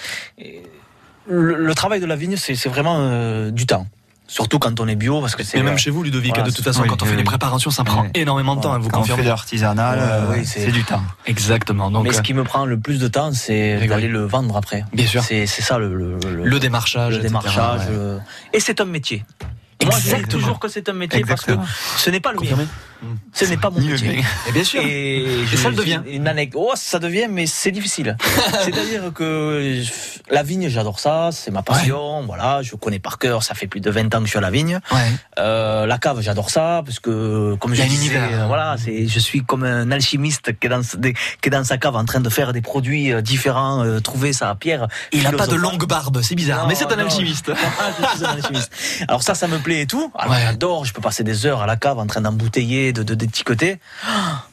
le, le travail de la vigne, c'est c'est vraiment euh, du temps. Surtout quand on est bio, parce que c'est. Mais même chez vous, Ludovic, Voilà, de toute façon, oui, quand on oui, fait les oui. préparations, ça prend énormément de temps, hein, vous Quand on fait confirmez de l'artisanal, euh, oui, c'est- du temps. Exactement. Donc, Mais ce euh, qui me prend le plus de temps, c'est d'aller oui. le vendre après. Bien sûr. C'est ça le, le, le- le démarchage, le etc., démarchage. ouais. euh, Et c'est un métier. Moi, je dis toujours que c'est un métier Exactement. parce que ce n'est pas le mien. Ce n'est pas mon métier. Et bien sûr. Et, ça le devient. Une anecdote. Oh, ça devient, mais c'est difficile. *laughs* C'est-à-dire que la vigne, j'adore ça, c'est ma passion. Voilà, je connais par cœur. Ça fait plus de 20 ans que je suis à la vigne. Ouais. Euh, la cave, j'adore ça parce que, comme je disais, univers. euh, voilà, c'est, je suis comme un alchimiste qui est dans, des- qui est dans sa cave en train de faire des produits euh, différents, euh, trouver sa pierre. Il n'a pas de longue barbe, c'est bizarre, Non, mais c'est un non. alchimiste. Je suis un alchimiste. *laughs* Alors ça, ça me plaît et tout. Alors Ouais. j'adore, je peux passer des heures à la cave en train d'embouteiller, de, de d'étiqueter. Ah,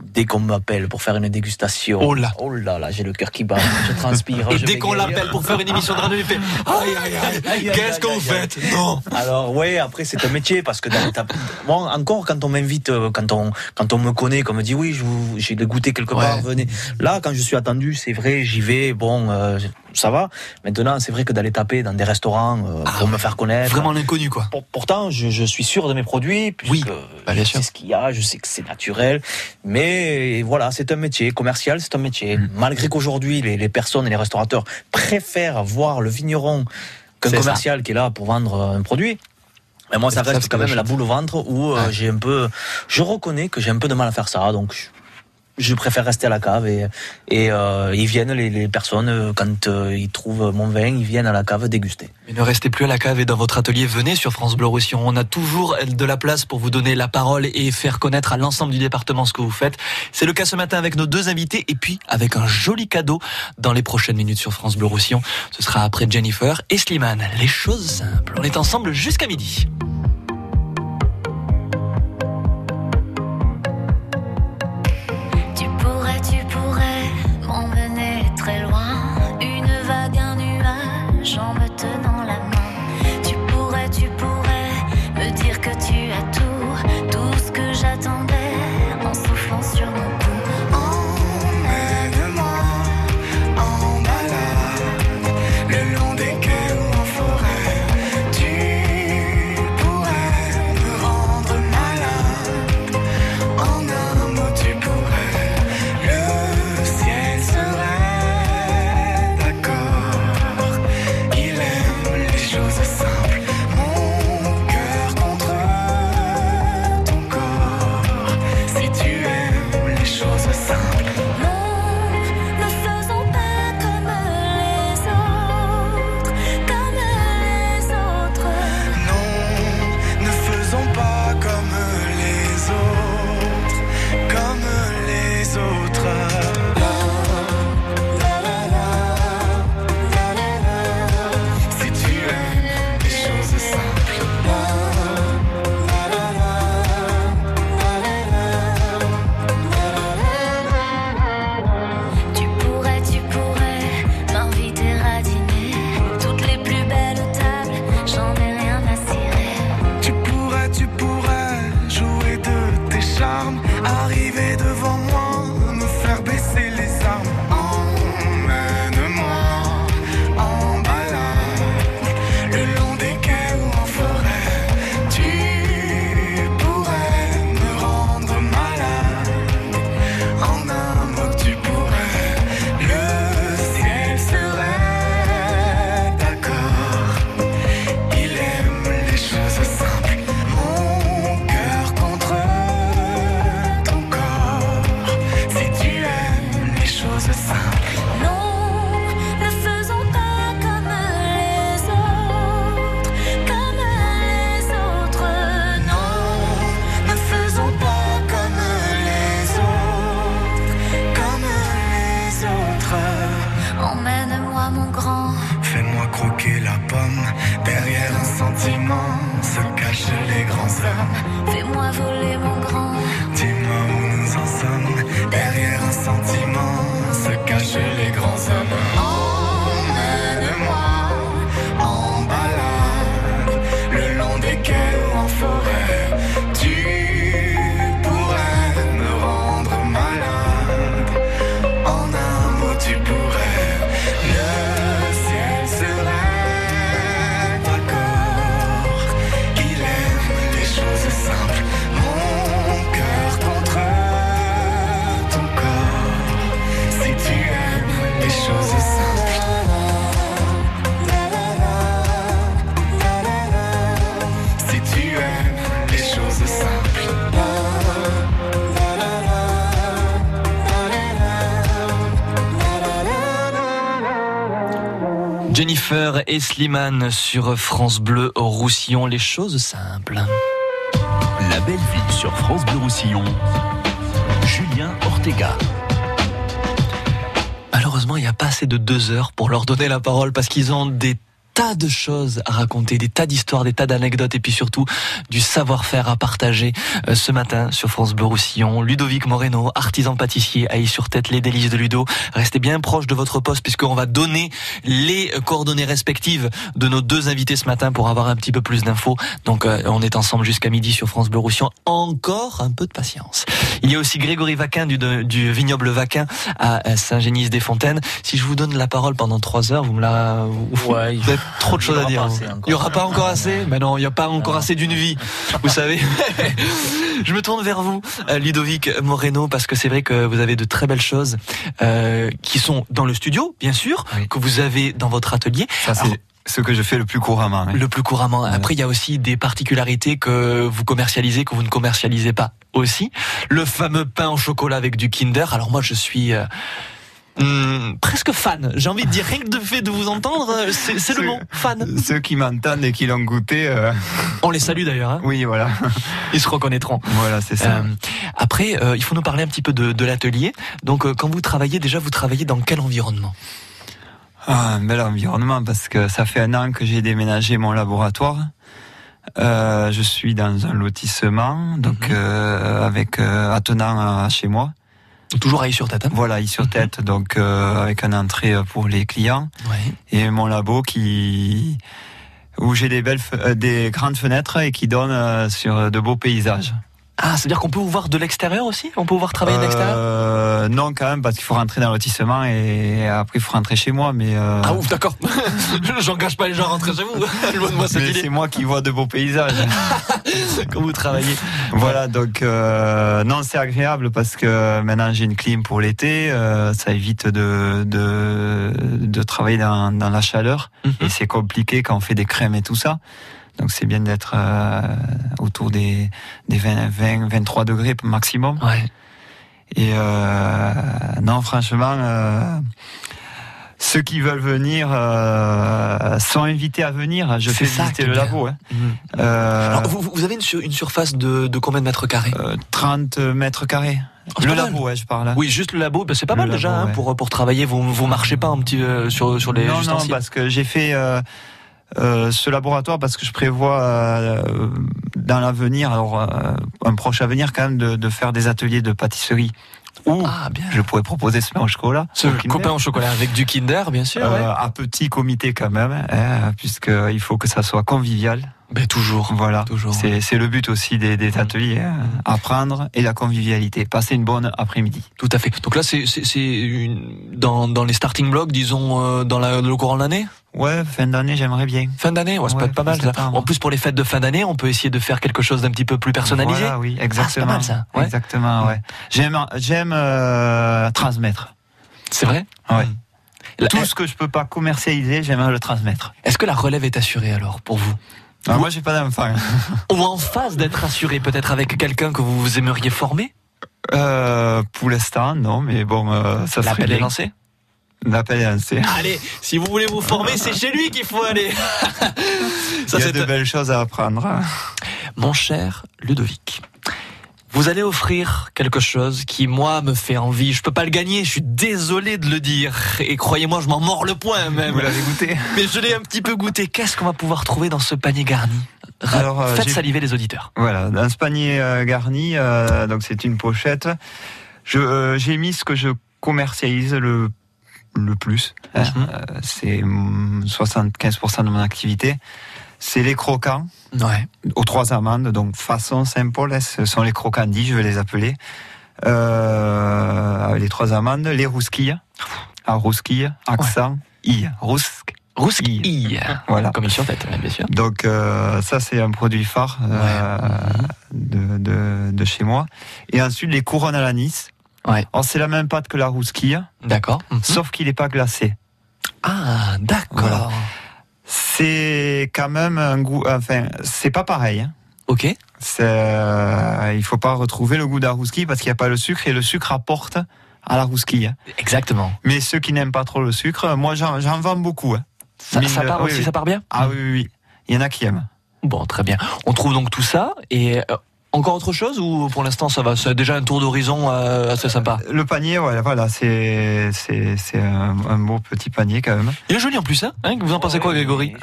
Dès qu'on m'appelle pour faire une dégustation, Oh là. oh là là, j'ai le cœur qui bat, je transpire. Et je dès qu'on l'appelle pour faire une émission de radio, il fait *laughs* Aïe, aïe, aïe, qu'est-ce aïe, faites Non Alors ouais, après c'est un métier parce que dans l'état- moi encore quand on m'invite, euh, quand on quand on me connaît, qu'on me dit oui, je j'ai le goûté quelque part, Ouais. venez. Là quand je suis attendu, c'est vrai, j'y vais, bon, euh, ça va. Maintenant c'est vrai que d'aller taper dans des restaurants euh, pour me faire connaître. Ah Vraiment l'inconnu, quoi. Pour- pourtant, je, je suis sûr de mes produits, puisque Oui, bah, bien je sûr. sais ce qu'il y a, je sais que c'est naturel. Mais voilà, c'est un métier commercial, c'est un métier. Mm. Malgré qu'aujourd'hui, les, les personnes et les restaurateurs préfèrent voir le vigneron qu'un ça. commercial qui est là pour vendre un produit. Mais moi, ça reste quand même la boule au ventre où euh, Ouais. j'ai un peu. Je reconnais que j'ai un peu de mal à faire ça, donc je, préfère rester à la cave et, et euh, ils viennent les, les personnes quand euh, ils trouvent mon vin, ils viennent à la cave déguster. Mais ne restez plus à la cave et dans votre atelier, venez sur France Bleu Roussillon. On a toujours de la place pour vous donner la parole et faire connaître à l'ensemble du département ce que vous faites. C'est le cas ce matin avec nos deux invités et puis avec un joli cadeau dans les prochaines minutes sur France Bleu Roussillon. Ce sera après Jennifer et Slimane. Les choses simples. On est ensemble jusqu'à midi. Hello. Et Slimane sur France Bleu Roussillon, les choses simples. La belle vie sur France Bleu Roussillon. Julien Ortega. Malheureusement, il n'y a pas assez de deux heures pour leur donner la parole parce qu'ils ont des tas de choses à raconter, des tas d'histoires, des tas d'anecdotes et puis surtout du savoir-faire à partager euh, ce matin sur France Bleu. Ludovic Moreno, artisan pâtissier, aïe sur tête les délices de Ludo. Restez bien proche de votre poste puisqu'on va donner les coordonnées respectives de nos deux invités ce matin pour avoir un petit peu plus d'infos. Donc euh, on est ensemble jusqu'à midi sur France Bleu. Encore un peu de patience. Il y a aussi Grégory Vaquin du, du vignoble Vaquin à Saint-Génis-des-Fontaines. Si je vous donne la parole pendant trois heures, vous me la... vous- Ouais, vous avez trop de choses à dire. assez. Il y aura pas encore assez Mais non, il n'y a pas encore assez d'une vie. Vous savez *laughs* Je me tourne vers vous, euh, Ludovic Moreno, parce que c'est vrai que vous avez de très belles choses euh, qui sont dans le studio, bien sûr, que vous avez dans votre atelier. Ça, c'est ce que je fais le plus couramment. le plus couramment. Après, il y a aussi des particularités que vous commercialisez, que vous ne commercialisez pas aussi. Le fameux pain au chocolat avec du Kinder. Alors moi, je suis euh, hum, presque fan. J'ai envie de dire, rien que de fait de vous entendre, euh, c'est le mot, fan. Ceux qui m'entendent et qui l'ont goûté. euh, On les salue d'ailleurs. hein. Oui, voilà. *laughs* Ils se reconnaîtront. Voilà, c'est ça. Euh, après, euh, il faut nous parler un petit peu de, de l'atelier. Donc, quand vous travaillez, déjà, vous travaillez dans quel environnement? Un bel environnement parce que ça fait un an que j'ai déménagé mon laboratoire. Euh, je suis dans un lotissement, donc euh, avec euh, attenant à chez moi. Toujours à sur tête. Hein voilà, sur tête, donc euh, avec un entrée pour les clients Ouais. et mon labo qui où j'ai des belles, euh, des grandes fenêtres et qui donnent sur de beaux paysages. Ah, c'est-à-dire qu'on peut vous voir de l'extérieur aussi? On peut vous voir travailler de l'extérieur? Euh, non, quand même, parce qu'il faut rentrer dans le lotissement et après il faut rentrer chez moi. Mais euh, Ah ouf, d'accord. *laughs* J'engage pas les gens à rentrer chez vous. *laughs* Loin de moi cette mais idée. c'est moi qui vois de beaux paysages. *laughs* Quand vous travaillez. Voilà, donc euh, non, c'est agréable parce que maintenant j'ai une clim pour l'été, euh, ça évite de de, de travailler dans, dans la chaleur et c'est compliqué quand on fait des crèmes et tout ça. Donc c'est bien d'être euh, autour des des 20, 20 23 degrés maximum. Ouais. Et euh, non, franchement. Euh, ceux qui veulent venir sont invités à venir. Je fais ça visiter le bien. labo. Hein. Alors, vous, vous avez une, sur- une surface de, de combien de mètres carrés? Euh, 30 mètres carrés. c'est le labo, ouais, je parle. Oui, juste le labo, ben, c'est pas Le mal déjà hein, pour, pour travailler. Vous, vous marchez pas un petit sur, sur les non, non, parce que j'ai fait euh, euh, ce laboratoire parce que je prévois euh, dans l'avenir, alors euh, un proche avenir quand même, de, de faire des ateliers de pâtisserie où Ah, bien. je pourrais proposer ce pain au chocolat. Ce au Kinder. copain au chocolat avec du Kinder, bien sûr. Euh, ouais. à petit comité quand même, hein, puisqu'il faut que ça soit convivial. Ben, toujours. Voilà, Toujours, c'est c'est le but aussi des, des ateliers, hein, apprendre et la convivialité, passer une bonne après-midi. Tout à fait. Donc là, c'est c'est- c'est une- dans, dans les starting blocks, disons, euh, dans la, le courant de l'année? Ouais, fin d'année, j'aimerais bien. Fin d'année, ouais, ça peut Ouais, être pas mal. ça. En plus, pour les fêtes de fin d'année, on peut essayer de faire quelque chose d'un petit peu plus personnalisé. Voilà, oui, Ah, exactement. pas mal ça. Ouais. Exactement, ouais. J'aime, j'aime euh, transmettre. C'est vrai? Ouais. La- Tout ce que je peux pas commercialiser, j'aimerais le transmettre. Est-ce que la relève est assurée alors pour vous? Ah, moi, j'ai pas d'enfant. *laughs* Ou en phase d'être assurée, peut-être avec quelqu'un que vous aimeriez former? Euh, pour l'instant, non, mais bon, euh, ça serait L'appel bien. est lancé. Allez, si vous voulez vous former, c'est chez lui qu'il faut aller. *laughs* Ça, Il y a c'est de belles choses à apprendre. hein. Mon cher Ludovic, vous allez offrir quelque chose qui, moi, me fait envie. Je peux pas le gagner, je suis désolé de le dire. Et croyez-moi, je m'en mords le poing même. Vous l'avez goûté? Mais je l'ai un petit peu goûté. Qu'est-ce qu'on va pouvoir trouver dans ce panier garni? Alors, euh, Faites j'ai- saliver les auditeurs. Voilà, dans ce panier euh, garni, euh, donc c'est une pochette. Je, euh, j'ai mis ce que je commercialise le le plus. hein. Euh, c'est hum, 75% de mon activité. C'est les croquants Ouais. aux trois amandes, donc façon Saint-Paul, hein, ce sont les croquandis, je vais les appeler. Euh, les trois amandes, les rousquilles, à rousquille, accent, i, rousque. Rousquille. Voilà. Comme sur tête, bien sûr. Donc euh, ça c'est un produit phare euh, de, de, de chez moi. Et ensuite les couronnes à l'anis. Ouais. C'est la même pâte que la rousquille, D'accord. Mhm. sauf qu'il n'est pas glacé. Ah, d'accord. Voilà. C'est quand même un goût. Enfin, c'est pas pareil. hein. Ok. C'est, euh, il faut pas retrouver le goût de la rousquille parce qu'il n'y a pas le sucre et le sucre apporte à la rousquille. Exactement. Mais ceux qui n'aiment pas trop le sucre, moi j'en, vends beaucoup. hein. Ça, part oui, aussi, oui. ça part bien? Ah oui, oui, oui. Il y en a qui aiment. Bon, très bien. On trouve donc tout ça et euh, encore autre chose ou pour l'instant ça va C'est déjà un tour d'horizon euh, assez sympa? Le panier, voilà, voilà c'est, c'est, c'est un, un beau petit panier quand même. Il est joli en plus, hein, hein Vous en pensez quoi, Grégory?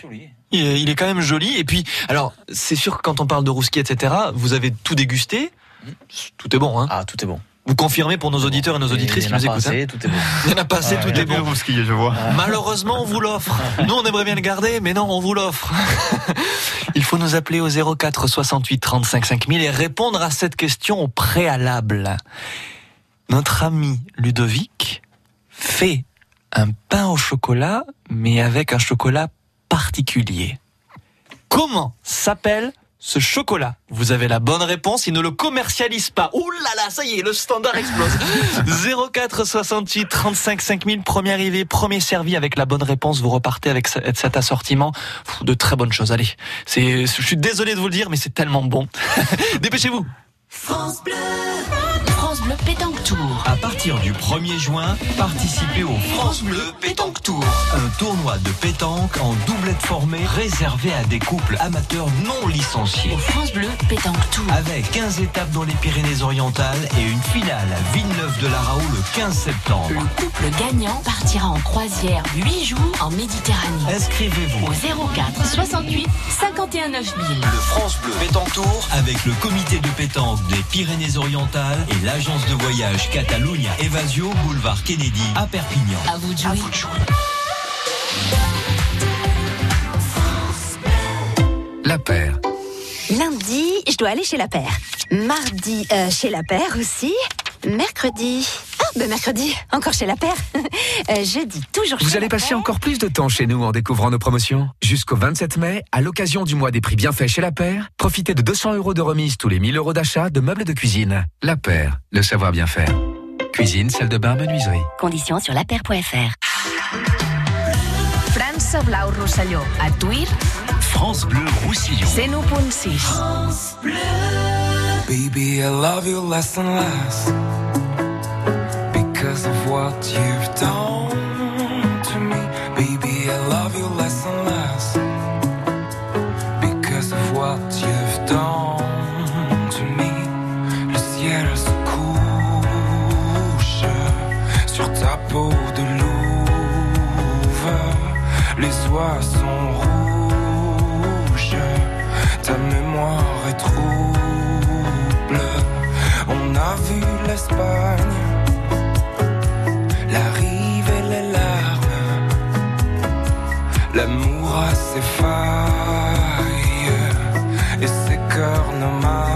il est, il est quand même joli. Et puis, alors, c'est sûr que quand on parle de rousquille, etc., vous avez tout dégusté. Tout est bon, hein Ah, tout est bon. Vous confirmez pour nos auditeurs et nos auditrices qui nous écoutent. assez, hein tout est bon. Il y en a pas assez, Ah, tout est bon. rousquille, je vois. *laughs* Malheureusement, on vous l'offre. Nous, on aimerait bien le garder, mais non, on vous l'offre. *laughs* Il faut nous appeler au 04 68 35 5000 et répondre à cette question au préalable. Notre ami Ludovic fait un pain au chocolat, mais avec un chocolat particulier. Comment s'appelle ce chocolat Vous avez la bonne réponse, il ne le commercialise pas. Ouh là là, ça y est, le standard explose. 04 68 35 5000, premier arrivé, premier servi avec la bonne réponse, vous repartez avec ce- cet assortiment. De très bonnes choses, allez. C'est, je suis désolé de vous le dire, mais c'est tellement bon. *laughs* Dépêchez-vous. France Bleu. Pétanque Tour. À partir du 1er juin, participez au France Bleu Pétanque Tour. Un tournoi de pétanque en doublette formée réservé à des couples amateurs non licenciés. Au France Bleu Pétanque Tour. Avec 15 étapes dans les Pyrénées-Orientales et une finale à Villeneuve-de-la-Raoult le 15 septembre. Le couple gagnant partira en croisière 8 jours en Méditerranée. Inscrivez-vous Au 04 68 51 9000. Le France Bleu Pétanque Tour avec le comité de pétanque des Pyrénées-Orientales et l'agence de voyage Catalunya Evasio Boulevard Kennedy à Perpignan. À vous de jouer. La paire. Lundi, je dois aller chez la paire. Mardi, euh, chez la paire aussi. Mercredi. Ah, ben mercredi, encore chez la paire. *laughs* Euh, jeudi, toujours chez Vous allez la passer paire. encore plus de temps chez nous en découvrant nos promotions. Jusqu'au 27 mai, à l'occasion du mois des prix bienfaits chez La Paire, profitez de 200 euros de remise tous les 1000 euros d'achat de meubles de cuisine. La Paire, le savoir bien faire. Cuisine, salle de bain, menuiserie. Conditions sur lapaire.fr. França Blau Rosselló. A Tuir, France Bleu Roussillon. 101.6. Baby, I love you less and less because of what you've done to me. Baby, I love you less and less because of what you've done to me. Le ciel se couche sur ta peau de louve. Les oies l'Espagne, la rive et les larmes. L'amour a ses failles et ses cœurs nomades.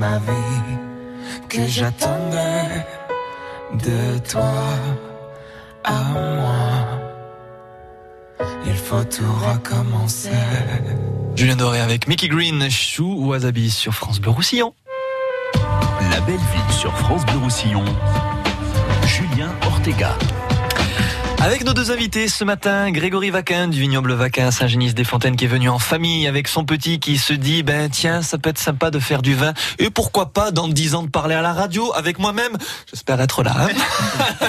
Ma vie que j'attendais de toi à moi. Il faut tout recommencer. Julien Doré avec Mickey Green, Chou ou Wasabi sur France Bleu Roussillon. La belle ville sur France Bleu Roussillon. Julien Ortega. Avec nos deux invités ce matin, Grégory Vaquin du vignoble Vaquin à Saint-Genis-des-Fontaines qui est venu en famille avec son petit qui se dit ben tiens ça peut être sympa de faire du vin et pourquoi pas dans dix ans de parler à la radio avec moi-même. J'espère être là. hein.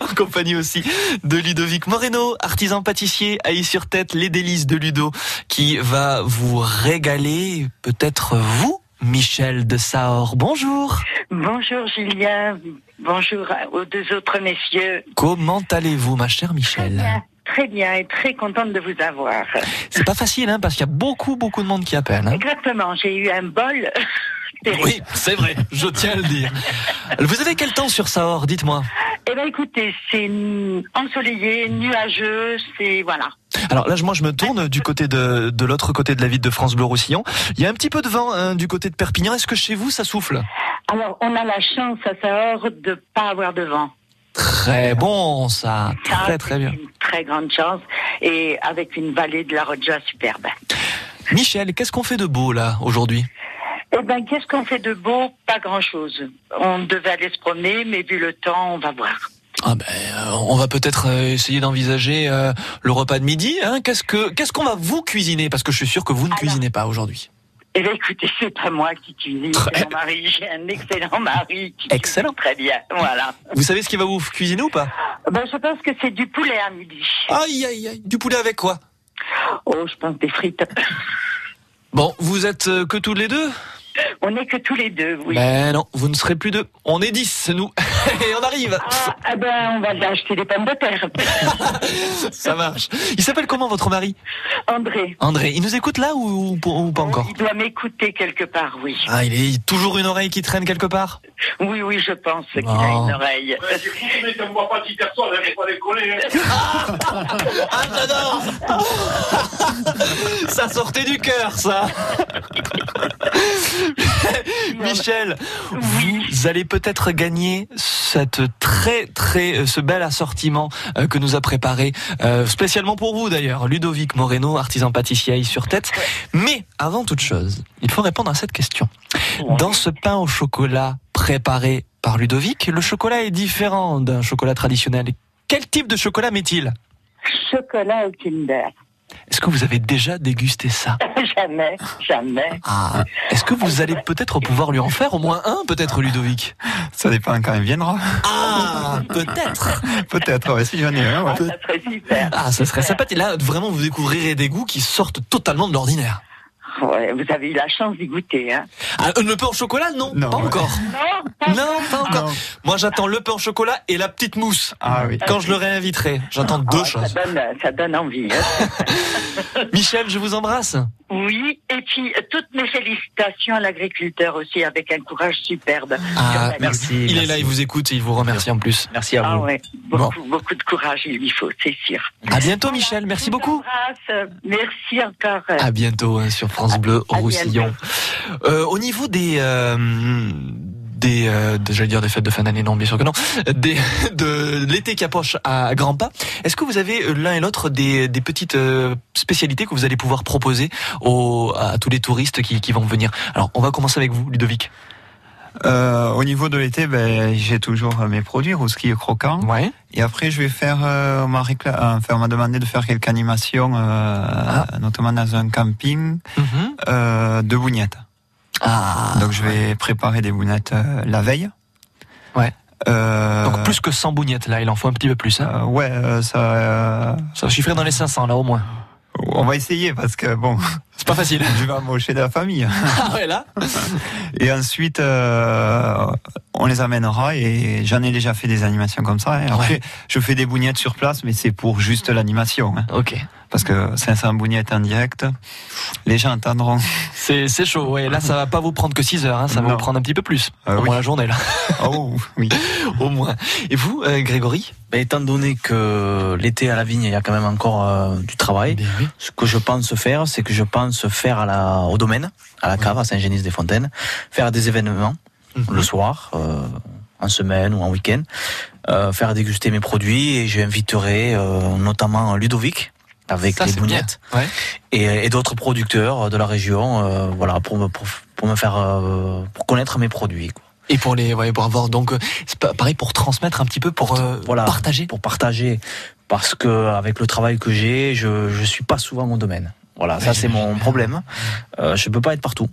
*laughs* en compagnie aussi de Ludovic Moreno, artisan pâtissier à sur tête les délices de Ludo qui va vous régaler peut-être vous Michel de Saor. Bonjour. Bonjour Julien, bonjour aux deux autres messieurs. Comment allez-vous ma chère Michel Très bien et très contente de vous avoir. C'est pas facile, hein, parce qu'il y a beaucoup, beaucoup de monde qui appelle. hein. Exactement, j'ai eu un bol. Oui, c'est vrai, je tiens à le dire. Vous avez quel temps sur Saor Dites-moi. Eh ben écoutez, c'est ensoleillé, nuageux, c'est voilà. Alors là, moi, je me tourne du côté de, de l'autre côté de la ville de France Bleu Roussillon. Il y a un petit peu de vent hein, du côté de Perpignan. Est-ce que chez vous, ça souffle Alors on a la chance à Sahor de pas avoir de vent. Très bon, ça. Ça, Très, très bien. Une très grande chance et avec une vallée de la Roja superbe. Michel, qu'est-ce qu'on fait de beau là aujourd'hui? Eh ben qu'est-ce qu'on fait de beau? Pas grand-chose. On devait aller se promener, mais vu le temps, on va voir. ah ben, euh, On va peut-être euh, essayer d'envisager euh, le repas de midi. Hein qu'est-ce que qu'est-ce qu'on va vous cuisiner? Parce que je suis sûr que vous ne cuisinez pas aujourd'hui. Eh bien, écoutez, c'est pas moi qui cuisine, c'est mon mari. J'ai un excellent mari qui Excellent. cuisine très bien. Voilà. Vous savez ce qu'il va vous cuisiner ou pas? Ben, je pense que c'est du poulet à midi. Aïe, aïe, aïe. Du poulet avec quoi? Oh, je pense des frites. Bon, vous êtes que tous les deux? *laughs* On n'est que tous les deux, oui. Ben non, vous ne serez plus deux. On est dix, nous. *laughs* Et on arrive. Ah, ah ben, on va aller acheter des pommes de terre. *laughs* Ça marche. Il s'appelle comment votre mari? André, André. Il nous écoute là ou, ou- ou pas encore? Il doit m'écouter quelque part, oui. Ah, il est toujours une oreille qui traîne quelque part? Oui, oui, je pense qu'il a une oreille. Ah, j'adore Ça sortait du cœur, ça *laughs* Michel, vous allez peut-être gagner cette très très ce bel assortiment euh, que nous a préparé euh, spécialement pour vous d'ailleurs, Ludovic Moreno, artisan pâtissier sur tête. Mais avant toute chose, il faut répondre à cette question. Dans ce pain au chocolat préparé par Ludovic, le chocolat est différent d'un chocolat traditionnel. Quel type de chocolat met-il? Chocolat au Kinder. Est-ce que vous avez déjà dégusté ça? *laughs* Jamais, jamais. Ah, est-ce que vous allez peut-être pouvoir lui en faire au moins un, peut-être Ludovic? Ça dépend quand il viendra. Ah, peut-être. *laughs* Peut-être, ouais, si j'en ai un, ouais. Ça serait super. Ah, ça serait sympathique. Là, vraiment, vous découvrirez des goûts qui sortent totalement de l'ordinaire. Ouais, vous avez eu la chance d'y goûter, hein. Ah, le pain au chocolat, non, pas encore. Non, Non, pas encore. Moi, j'attends le pain au chocolat et la petite mousse. Ah oui. Quand je le réinviterai, j'attends deux Ah, choses. Ça donne, ça donne envie. hein. *laughs* Michel, je vous embrasse. Oui, et puis euh, toutes mes félicitations à l'agriculteur aussi, avec un courage superbe. Ah, merci, Il est là, il vous écoute et il vous remercie en plus. Merci à Ah vous. ouais, beaucoup, beaucoup de courage il lui faut, c'est sûr. À bientôt, Michel. Merci beaucoup. Merci encore. euh, À bientôt hein, sur France Bleu À Roussillon. Euh, au niveau des euh, des, euh, de- j'allais dire des fêtes de fin d'année, non, bien sûr que non, des, *laughs* de l'été qui approche à grands pas. Est-ce que vous avez euh, l'un et l'autre des, des petites euh, spécialités que vous allez pouvoir proposer aux, à tous les touristes qui, qui vont venir? Alors, on va commencer avec vous, Ludovic. Euh, au niveau de l'été, ben, j'ai toujours euh, mes produits, ski et croquant. Ouais. Et après, je vais faire, euh, on m'a récla- euh, enfin, on m'a demandé de faire quelques animations, euh, notamment dans un camping, euh, de bougnettes. Ah. Donc, je vais préparer des bougnettes la veille. Ouais. Euh, Donc plus que 100 bougnettes, là, il en faut un petit peu plus. Hein. ouais, euh, ça. euh, Ça va chiffrer dans les 500, là, au moins. On va essayer parce que bon, C'est pas facile. *laughs* je vais embaucher de la famille. *laughs* Ah ouais, là *laughs* Et ensuite, euh, on les amènera et j'en ai déjà fait des animations comme ça. hein. Après, Ouais. je fais des bougnettes sur place, mais c'est pour juste l'animation. hein. Ok. Parce que 500 bougnettes en direct, les gens entendront. C'est, c'est chaud, ouais. Là, ça va pas vous prendre que 6 heures, hein. ça va Non. vous prendre un petit peu plus. Ah au oui. moins la journée, là. *laughs* Oh, oui. *laughs* au moins. Et vous, euh, Grégory? Ben, étant donné que l'été à la vigne, il y a quand même encore euh, du travail, Bien oui. ce que je pense faire, c'est que je pense faire à la, au domaine, à la cave, à Saint-Génis-des-Fontaines, faire des événements Mhm. le soir, euh, en semaine ou en week-end, euh, faire déguster mes produits et j'inviterai euh, notamment Ludovic avec Ça, les bien. Ouais. et, et d'autres producteurs de la région, euh, voilà, pour me, pour, pour me faire, euh, pour connaître mes produits. quoi. Et pour les, ouais, pour avoir donc, euh, c'est pareil pour transmettre un petit peu, pour, euh, voilà, partager. pour partager parce que avec le travail que j'ai je je suis pas souvent au domaine voilà ça Ouais, c'est mon problème euh, je peux pas être partout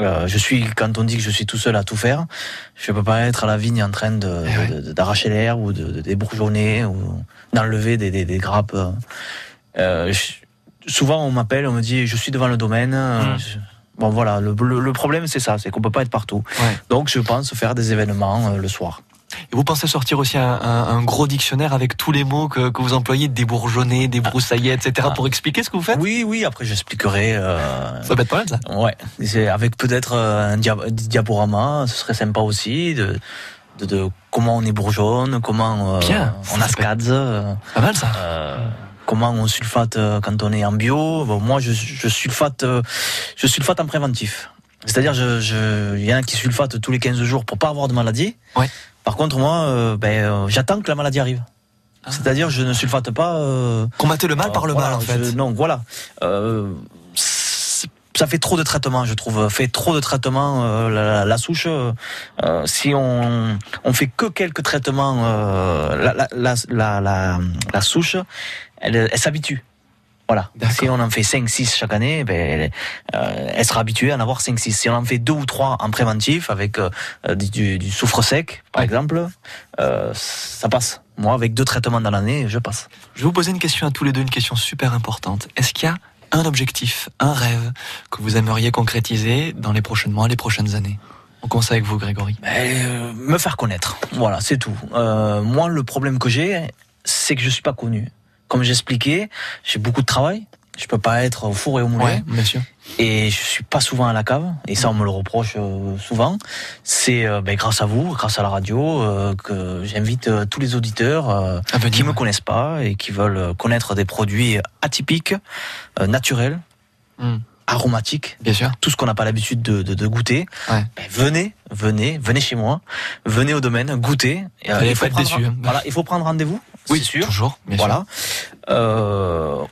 euh, je suis quand on dit que je suis tout seul à tout faire je peux pas être à la vigne en train de Eh ouais. de- de- d'arracher l'air ou de, de débourgeonner ou d'enlever des, des, des grappes euh, je- souvent on m'appelle on me dit je suis devant le domaine euh, je- Bon voilà, le, le- le problème c'est ça, c'est qu'on peut pas être partout. Ouais. Donc je pense faire des événements euh, le soir. Et vous pensez sortir aussi un, un- un gros dictionnaire avec tous les mots que, que vous employez, débourgeonner, débroussailler, etc., Ah. pour expliquer ce que vous faites? Oui, oui, après j'expliquerai. euh, Ça peut être pas mal, ça. Ouais, avec peut-être un dia- diaporama, ce serait sympa aussi de, de, de comment on est bourgeonne, comment euh, Bien, on ascade, Pas mal, ça. euh, comment on sulfate euh, quand on est en bio. Bon, moi, je, je sulfate, euh, je sulfate en préventif. C'est-à-dire, je, je, il y en a qui sulfatent tous les 15 jours pour pas avoir de maladie. Ouais. Par contre, moi, euh, ben, euh, j'attends que la maladie arrive. C'est-à-dire, je ne sulfate pas. euh, Combattez le mal par le voilà, mal, en fait. je- non, voilà. Ça fait trop de traitements, je trouve. Fait trop de traitements. euh, la, la- la souche, euh, euh, si on on fait que quelques traitements, euh, la, la, souche, elle, elle s'habitue. Voilà. Si on en fait 5, 6 chaque année, ben, elle, euh, elle sera habituée à en avoir 5, 6. Si on en fait deux ou trois en préventif, avec euh, du, du- du soufre sec, par Ouais. exemple, euh, ça passe. Moi, avec deux traitements dans l'année, je passe. Je vais vous poser une question à tous les deux, une question super importante. Est-ce qu'il y a un objectif, un rêve que vous aimeriez concrétiser dans les prochains mois, les prochaines années On commence avec vous, Grégory. Ben, euh, me faire connaître. Voilà, c'est tout. Euh, moi, le problème que j'ai, c'est que je suis pas connu. Comme j'expliquais, j'ai beaucoup de travail. Je peux pas être au four et au moulin. Ouais, bien sûr. Et je suis pas souvent à la cave. Et ça, on me le reproche euh, souvent. C'est euh, ben, grâce à vous, grâce à la radio, euh, que j'invite tous les auditeurs qui me connaissent pas et qui veulent connaître des produits atypiques, naturels, Hmm. aromatiques Bien sûr. tout ce qu'on n'a pas l'habitude de, de, de goûter, Ouais. ben, venez, venez, venez chez moi, venez au domaine, goûtez. Il faut prendre- déçu, hein. Voilà, il faut prendre rendez-vous, Oui, c'est sûr. toujours. Bien sûr. Voilà. Euh,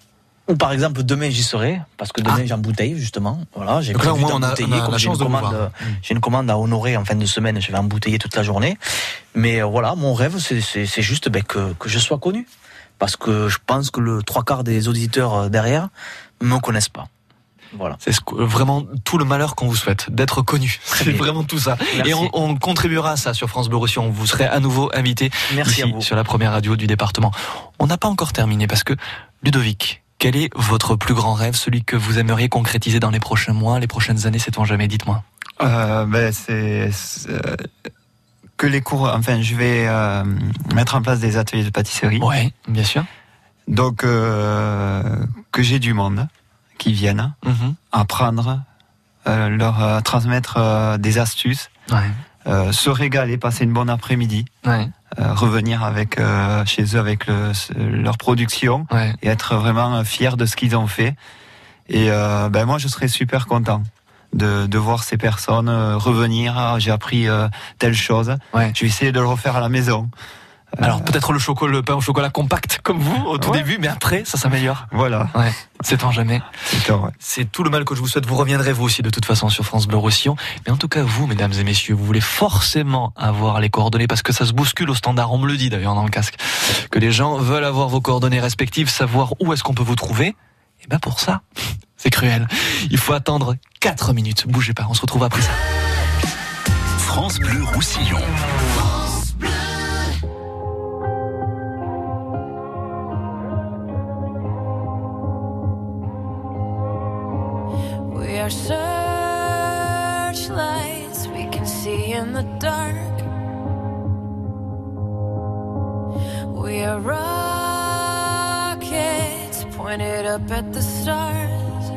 ou par exemple demain j'y serai parce que demain j'embouteille justement. Voilà, j'ai Ah. Prévu d'embouteiller, j'ai une commande, euh, J'ai une commande à honorer en fin de semaine. Je vais embouteiller toute la journée. Mais euh, voilà, mon rêve c'est- juste ben, que que je sois connu parce que je pense que le trois quarts des auditeurs euh, derrière me connaissent pas. Voilà. C'est ce vraiment tout le malheur qu'on vous souhaite, d'être connu. *laughs* C'est vraiment tout ça. Merci. Et on, on contribuera à ça sur France Bleu Roussillon. Vous serez à nouveau invité Merci ici à vous. sur la première radio du département. On n'a pas encore terminé parce que Ludovic, quel est votre plus grand rêve, celui que vous aimeriez concrétiser dans les prochains mois, les prochaines années, sait-on jamais Dites-moi. Euh, ben, c'est euh, que les cours. Enfin, je vais euh, mettre en place des ateliers de pâtisserie. Ouais, bien sûr. Donc, euh, que j'ai du monde qui viennent Mhm. apprendre, euh, leur transmettre des astuces, Ouais. Euh, se régaler, passer une bonne après-midi, Ouais. euh, revenir avec euh, chez eux avec le- leur production Ouais. et être vraiment fier de ce qu'ils ont fait. Et ben moi, je serais super content de, de voir ces personnes revenir. Ah, J'ai appris telle chose. Je vais essayer de le refaire à la maison. Alors peut-être le chocolat, le pain au chocolat compact comme vous au tout Ouais. début, mais après ça s'améliore. Voilà. Ouais, c'est en jamais. C'est. C'est tout le mal que je vous souhaite. Vous reviendrez vous aussi de toute façon sur France Bleu Roussillon. Mais en tout cas, vous, mesdames et messieurs, vous voulez forcément avoir les coordonnées parce que ça se bouscule au standard. On me le dit d'ailleurs dans le casque. Que les gens veulent avoir vos coordonnées respectives, savoir où est-ce qu'on peut vous trouver. Et ben pour ça, *laughs* c'est cruel. Il faut attendre 4 minutes. Bougez pas, on se retrouve après ça. France Bleu Roussillon. Are searchlights we can see in the dark. We are rockets pointed up at the stars.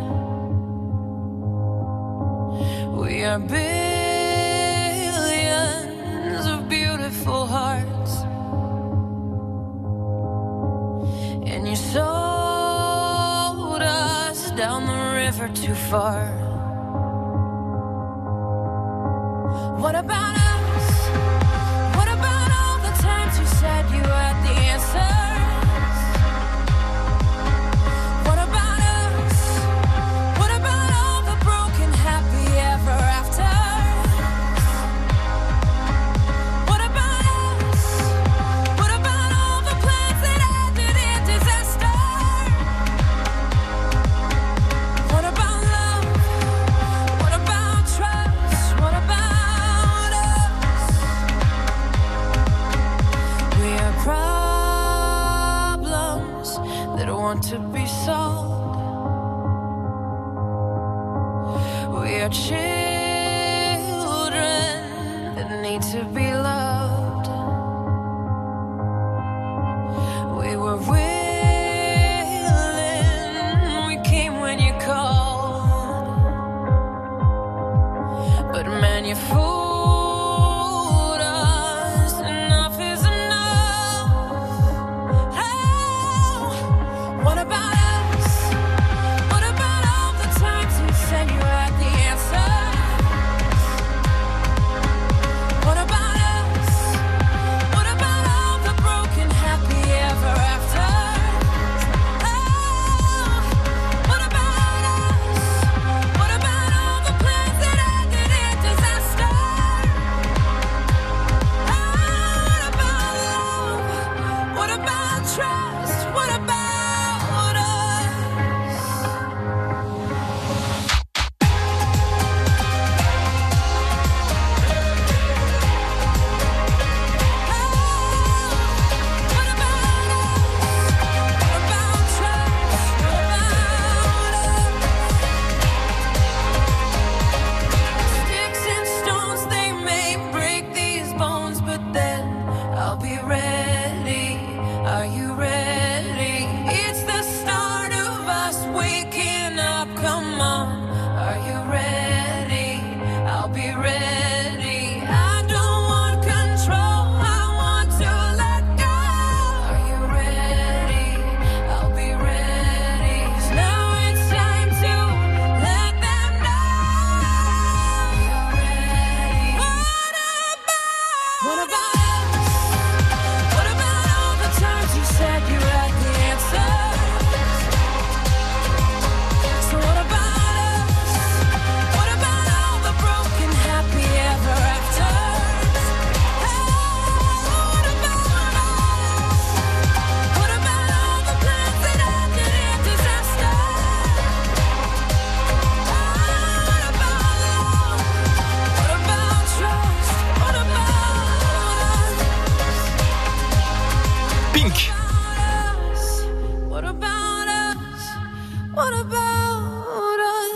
We are billions of beautiful hearts. River too far. What about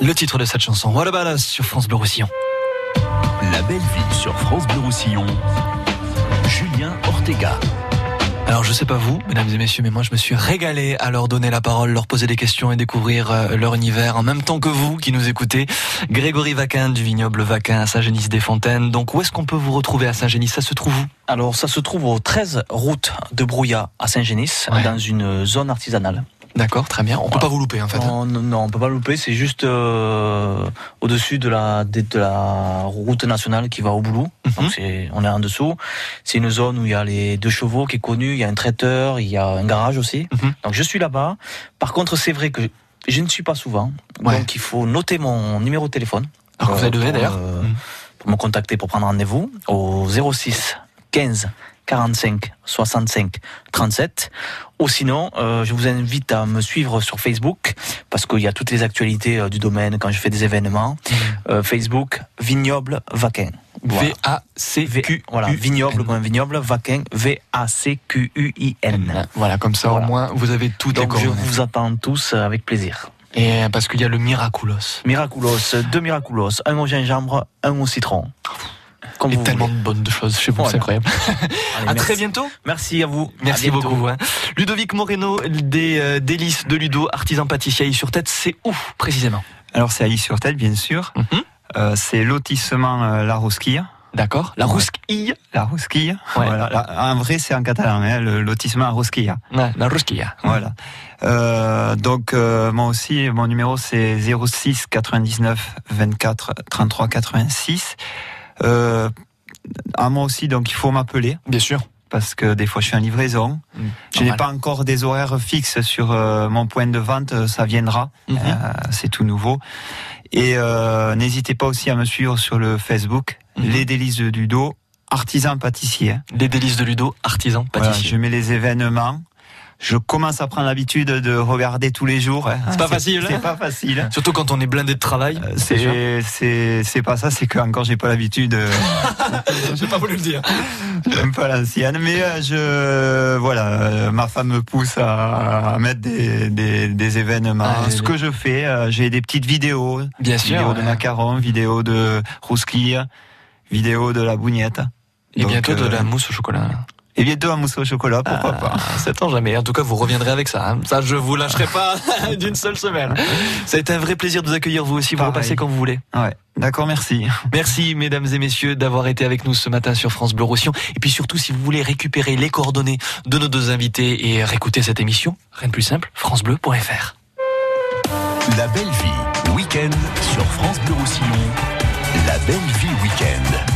Le titre de cette chanson, What About Us sur France Bleu Roussillon. La belle vie sur France Bleu Roussillon. Julien Ortega. Alors je sais pas vous, mesdames et messieurs, mais moi je me suis régalé à leur donner la parole, leur poser des questions et découvrir euh, leur univers en même temps que vous qui nous écoutez. Grégory Vaquin du vignoble Vaquin à Saint-Génis-des-Fontaines. Donc où est-ce qu'on peut vous retrouver à Saint-Génis? Ça se trouve où? Alors, ça se trouve au 13 route de Brouillat à Saint-Génis, Ouais. dans une zone artisanale. D'accord, très bien. On peut pas vous louper en fait. Non, non, on peut pas louper. C'est juste euh, au-dessus de la de, de la route nationale qui va au boulot. Mhm. Donc on est en dessous. C'est une zone où il y a les deux chevaux qui est connue. Il y a un traiteur, il y a un garage aussi. Mhm. Donc je suis là-bas. Par contre, c'est vrai que je ne suis pas souvent. Ouais. Donc il faut noter mon numéro de téléphone. Alors que vous Euh, avez pour, d'ailleurs. euh, pour me contacter pour prendre rendez-vous au 06 15 45 65 37 ou sinon euh, je vous invite à me suivre sur Facebook parce qu'il y a toutes les actualités euh, du domaine quand je fais des événements Euh, Facebook Vignoble Vaquin Voilà. V-A-C-Q. Voilà, vignoble comme un vignoble, Vaquin, V-A-C-Q-U-I-N. Voilà, comme ça au moins vous avez les Donc je vous attends tous avec plaisir. Et parce qu'il y a le Miraculos. Miraculos, deux Miraculos, un au gingembre, un au citron. Comme Et tellement voulez. de bonnes choses chez vous, Voilà. c'est incroyable. *laughs* Allez, à merci. très bientôt. Merci à vous. Merci À beaucoup. hein. Ludovic Moreno, des euh, délices de Ludo, artisan pâtissier à sur tête, c'est où précisément? Alors c'est à Ille-sur-Tête, bien sûr. Mhm. Euh, c'est lotissement euh, La Rousquille. D'accord. La Ouais. rousquille. La Rousquille. Ouais. Voilà. La- en vrai, c'est en catalan, hein, le lotissement La Rousquille. Ouais, la rousquille. Voilà. Euh, donc euh, moi aussi, mon numéro c'est 06 99 24 33 86. Euh, à moi aussi, donc il faut m'appeler. Bien sûr. Parce que des fois je suis en livraison. Je n'ai pas encore des horaires fixes sur euh, mon point de vente, euh, ça viendra. Mhm. Euh, c'est tout nouveau. Et n'hésitez pas aussi à me suivre sur le Facebook, Mhm. Les Délices de Ludo, artisan pâtissier. Les délices de Ludo, artisan Voilà, pâtissier. je mets les événements. Je commence à prendre l'habitude de regarder tous les jours. hein. C'est pas facile, hein C'est pas facile. Surtout quand on est blindé de travail. Euh, c'est pas ça, c'est que encore j'ai pas l'habitude. euh, *laughs* J'ai pas voulu le dire. J'aime pas l'ancienne, mais euh, je voilà, euh, ma femme me pousse à, à mettre des, des, des événements. Ah, Ce que je fais, j'ai des petites vidéos, Bien sûr. vidéos de ouais. macarons, vidéos de rousquille, vidéos de la bougnette. Et Donc, bientôt de euh, la mousse au chocolat. Et bientôt un mousse au chocolat, pourquoi Ah, pas. Sait-on jamais. En tout cas, vous reviendrez avec ça. hein. Ça, je vous lâcherai pas *laughs* d'une seule semaine. Ça a été un vrai plaisir de vous accueillir, vous aussi. Vous Pareil. repassez quand vous voulez. Ouais, d'accord, merci. Merci, mesdames et messieurs, d'avoir été avec nous ce matin sur France Bleu Roussillon. Et puis surtout, si vous voulez récupérer les coordonnées de nos deux invités et réécouter cette émission, rien de plus simple, francebleu.fr. La belle vie, week-end sur France Bleu Roussillon. La belle vie week-end.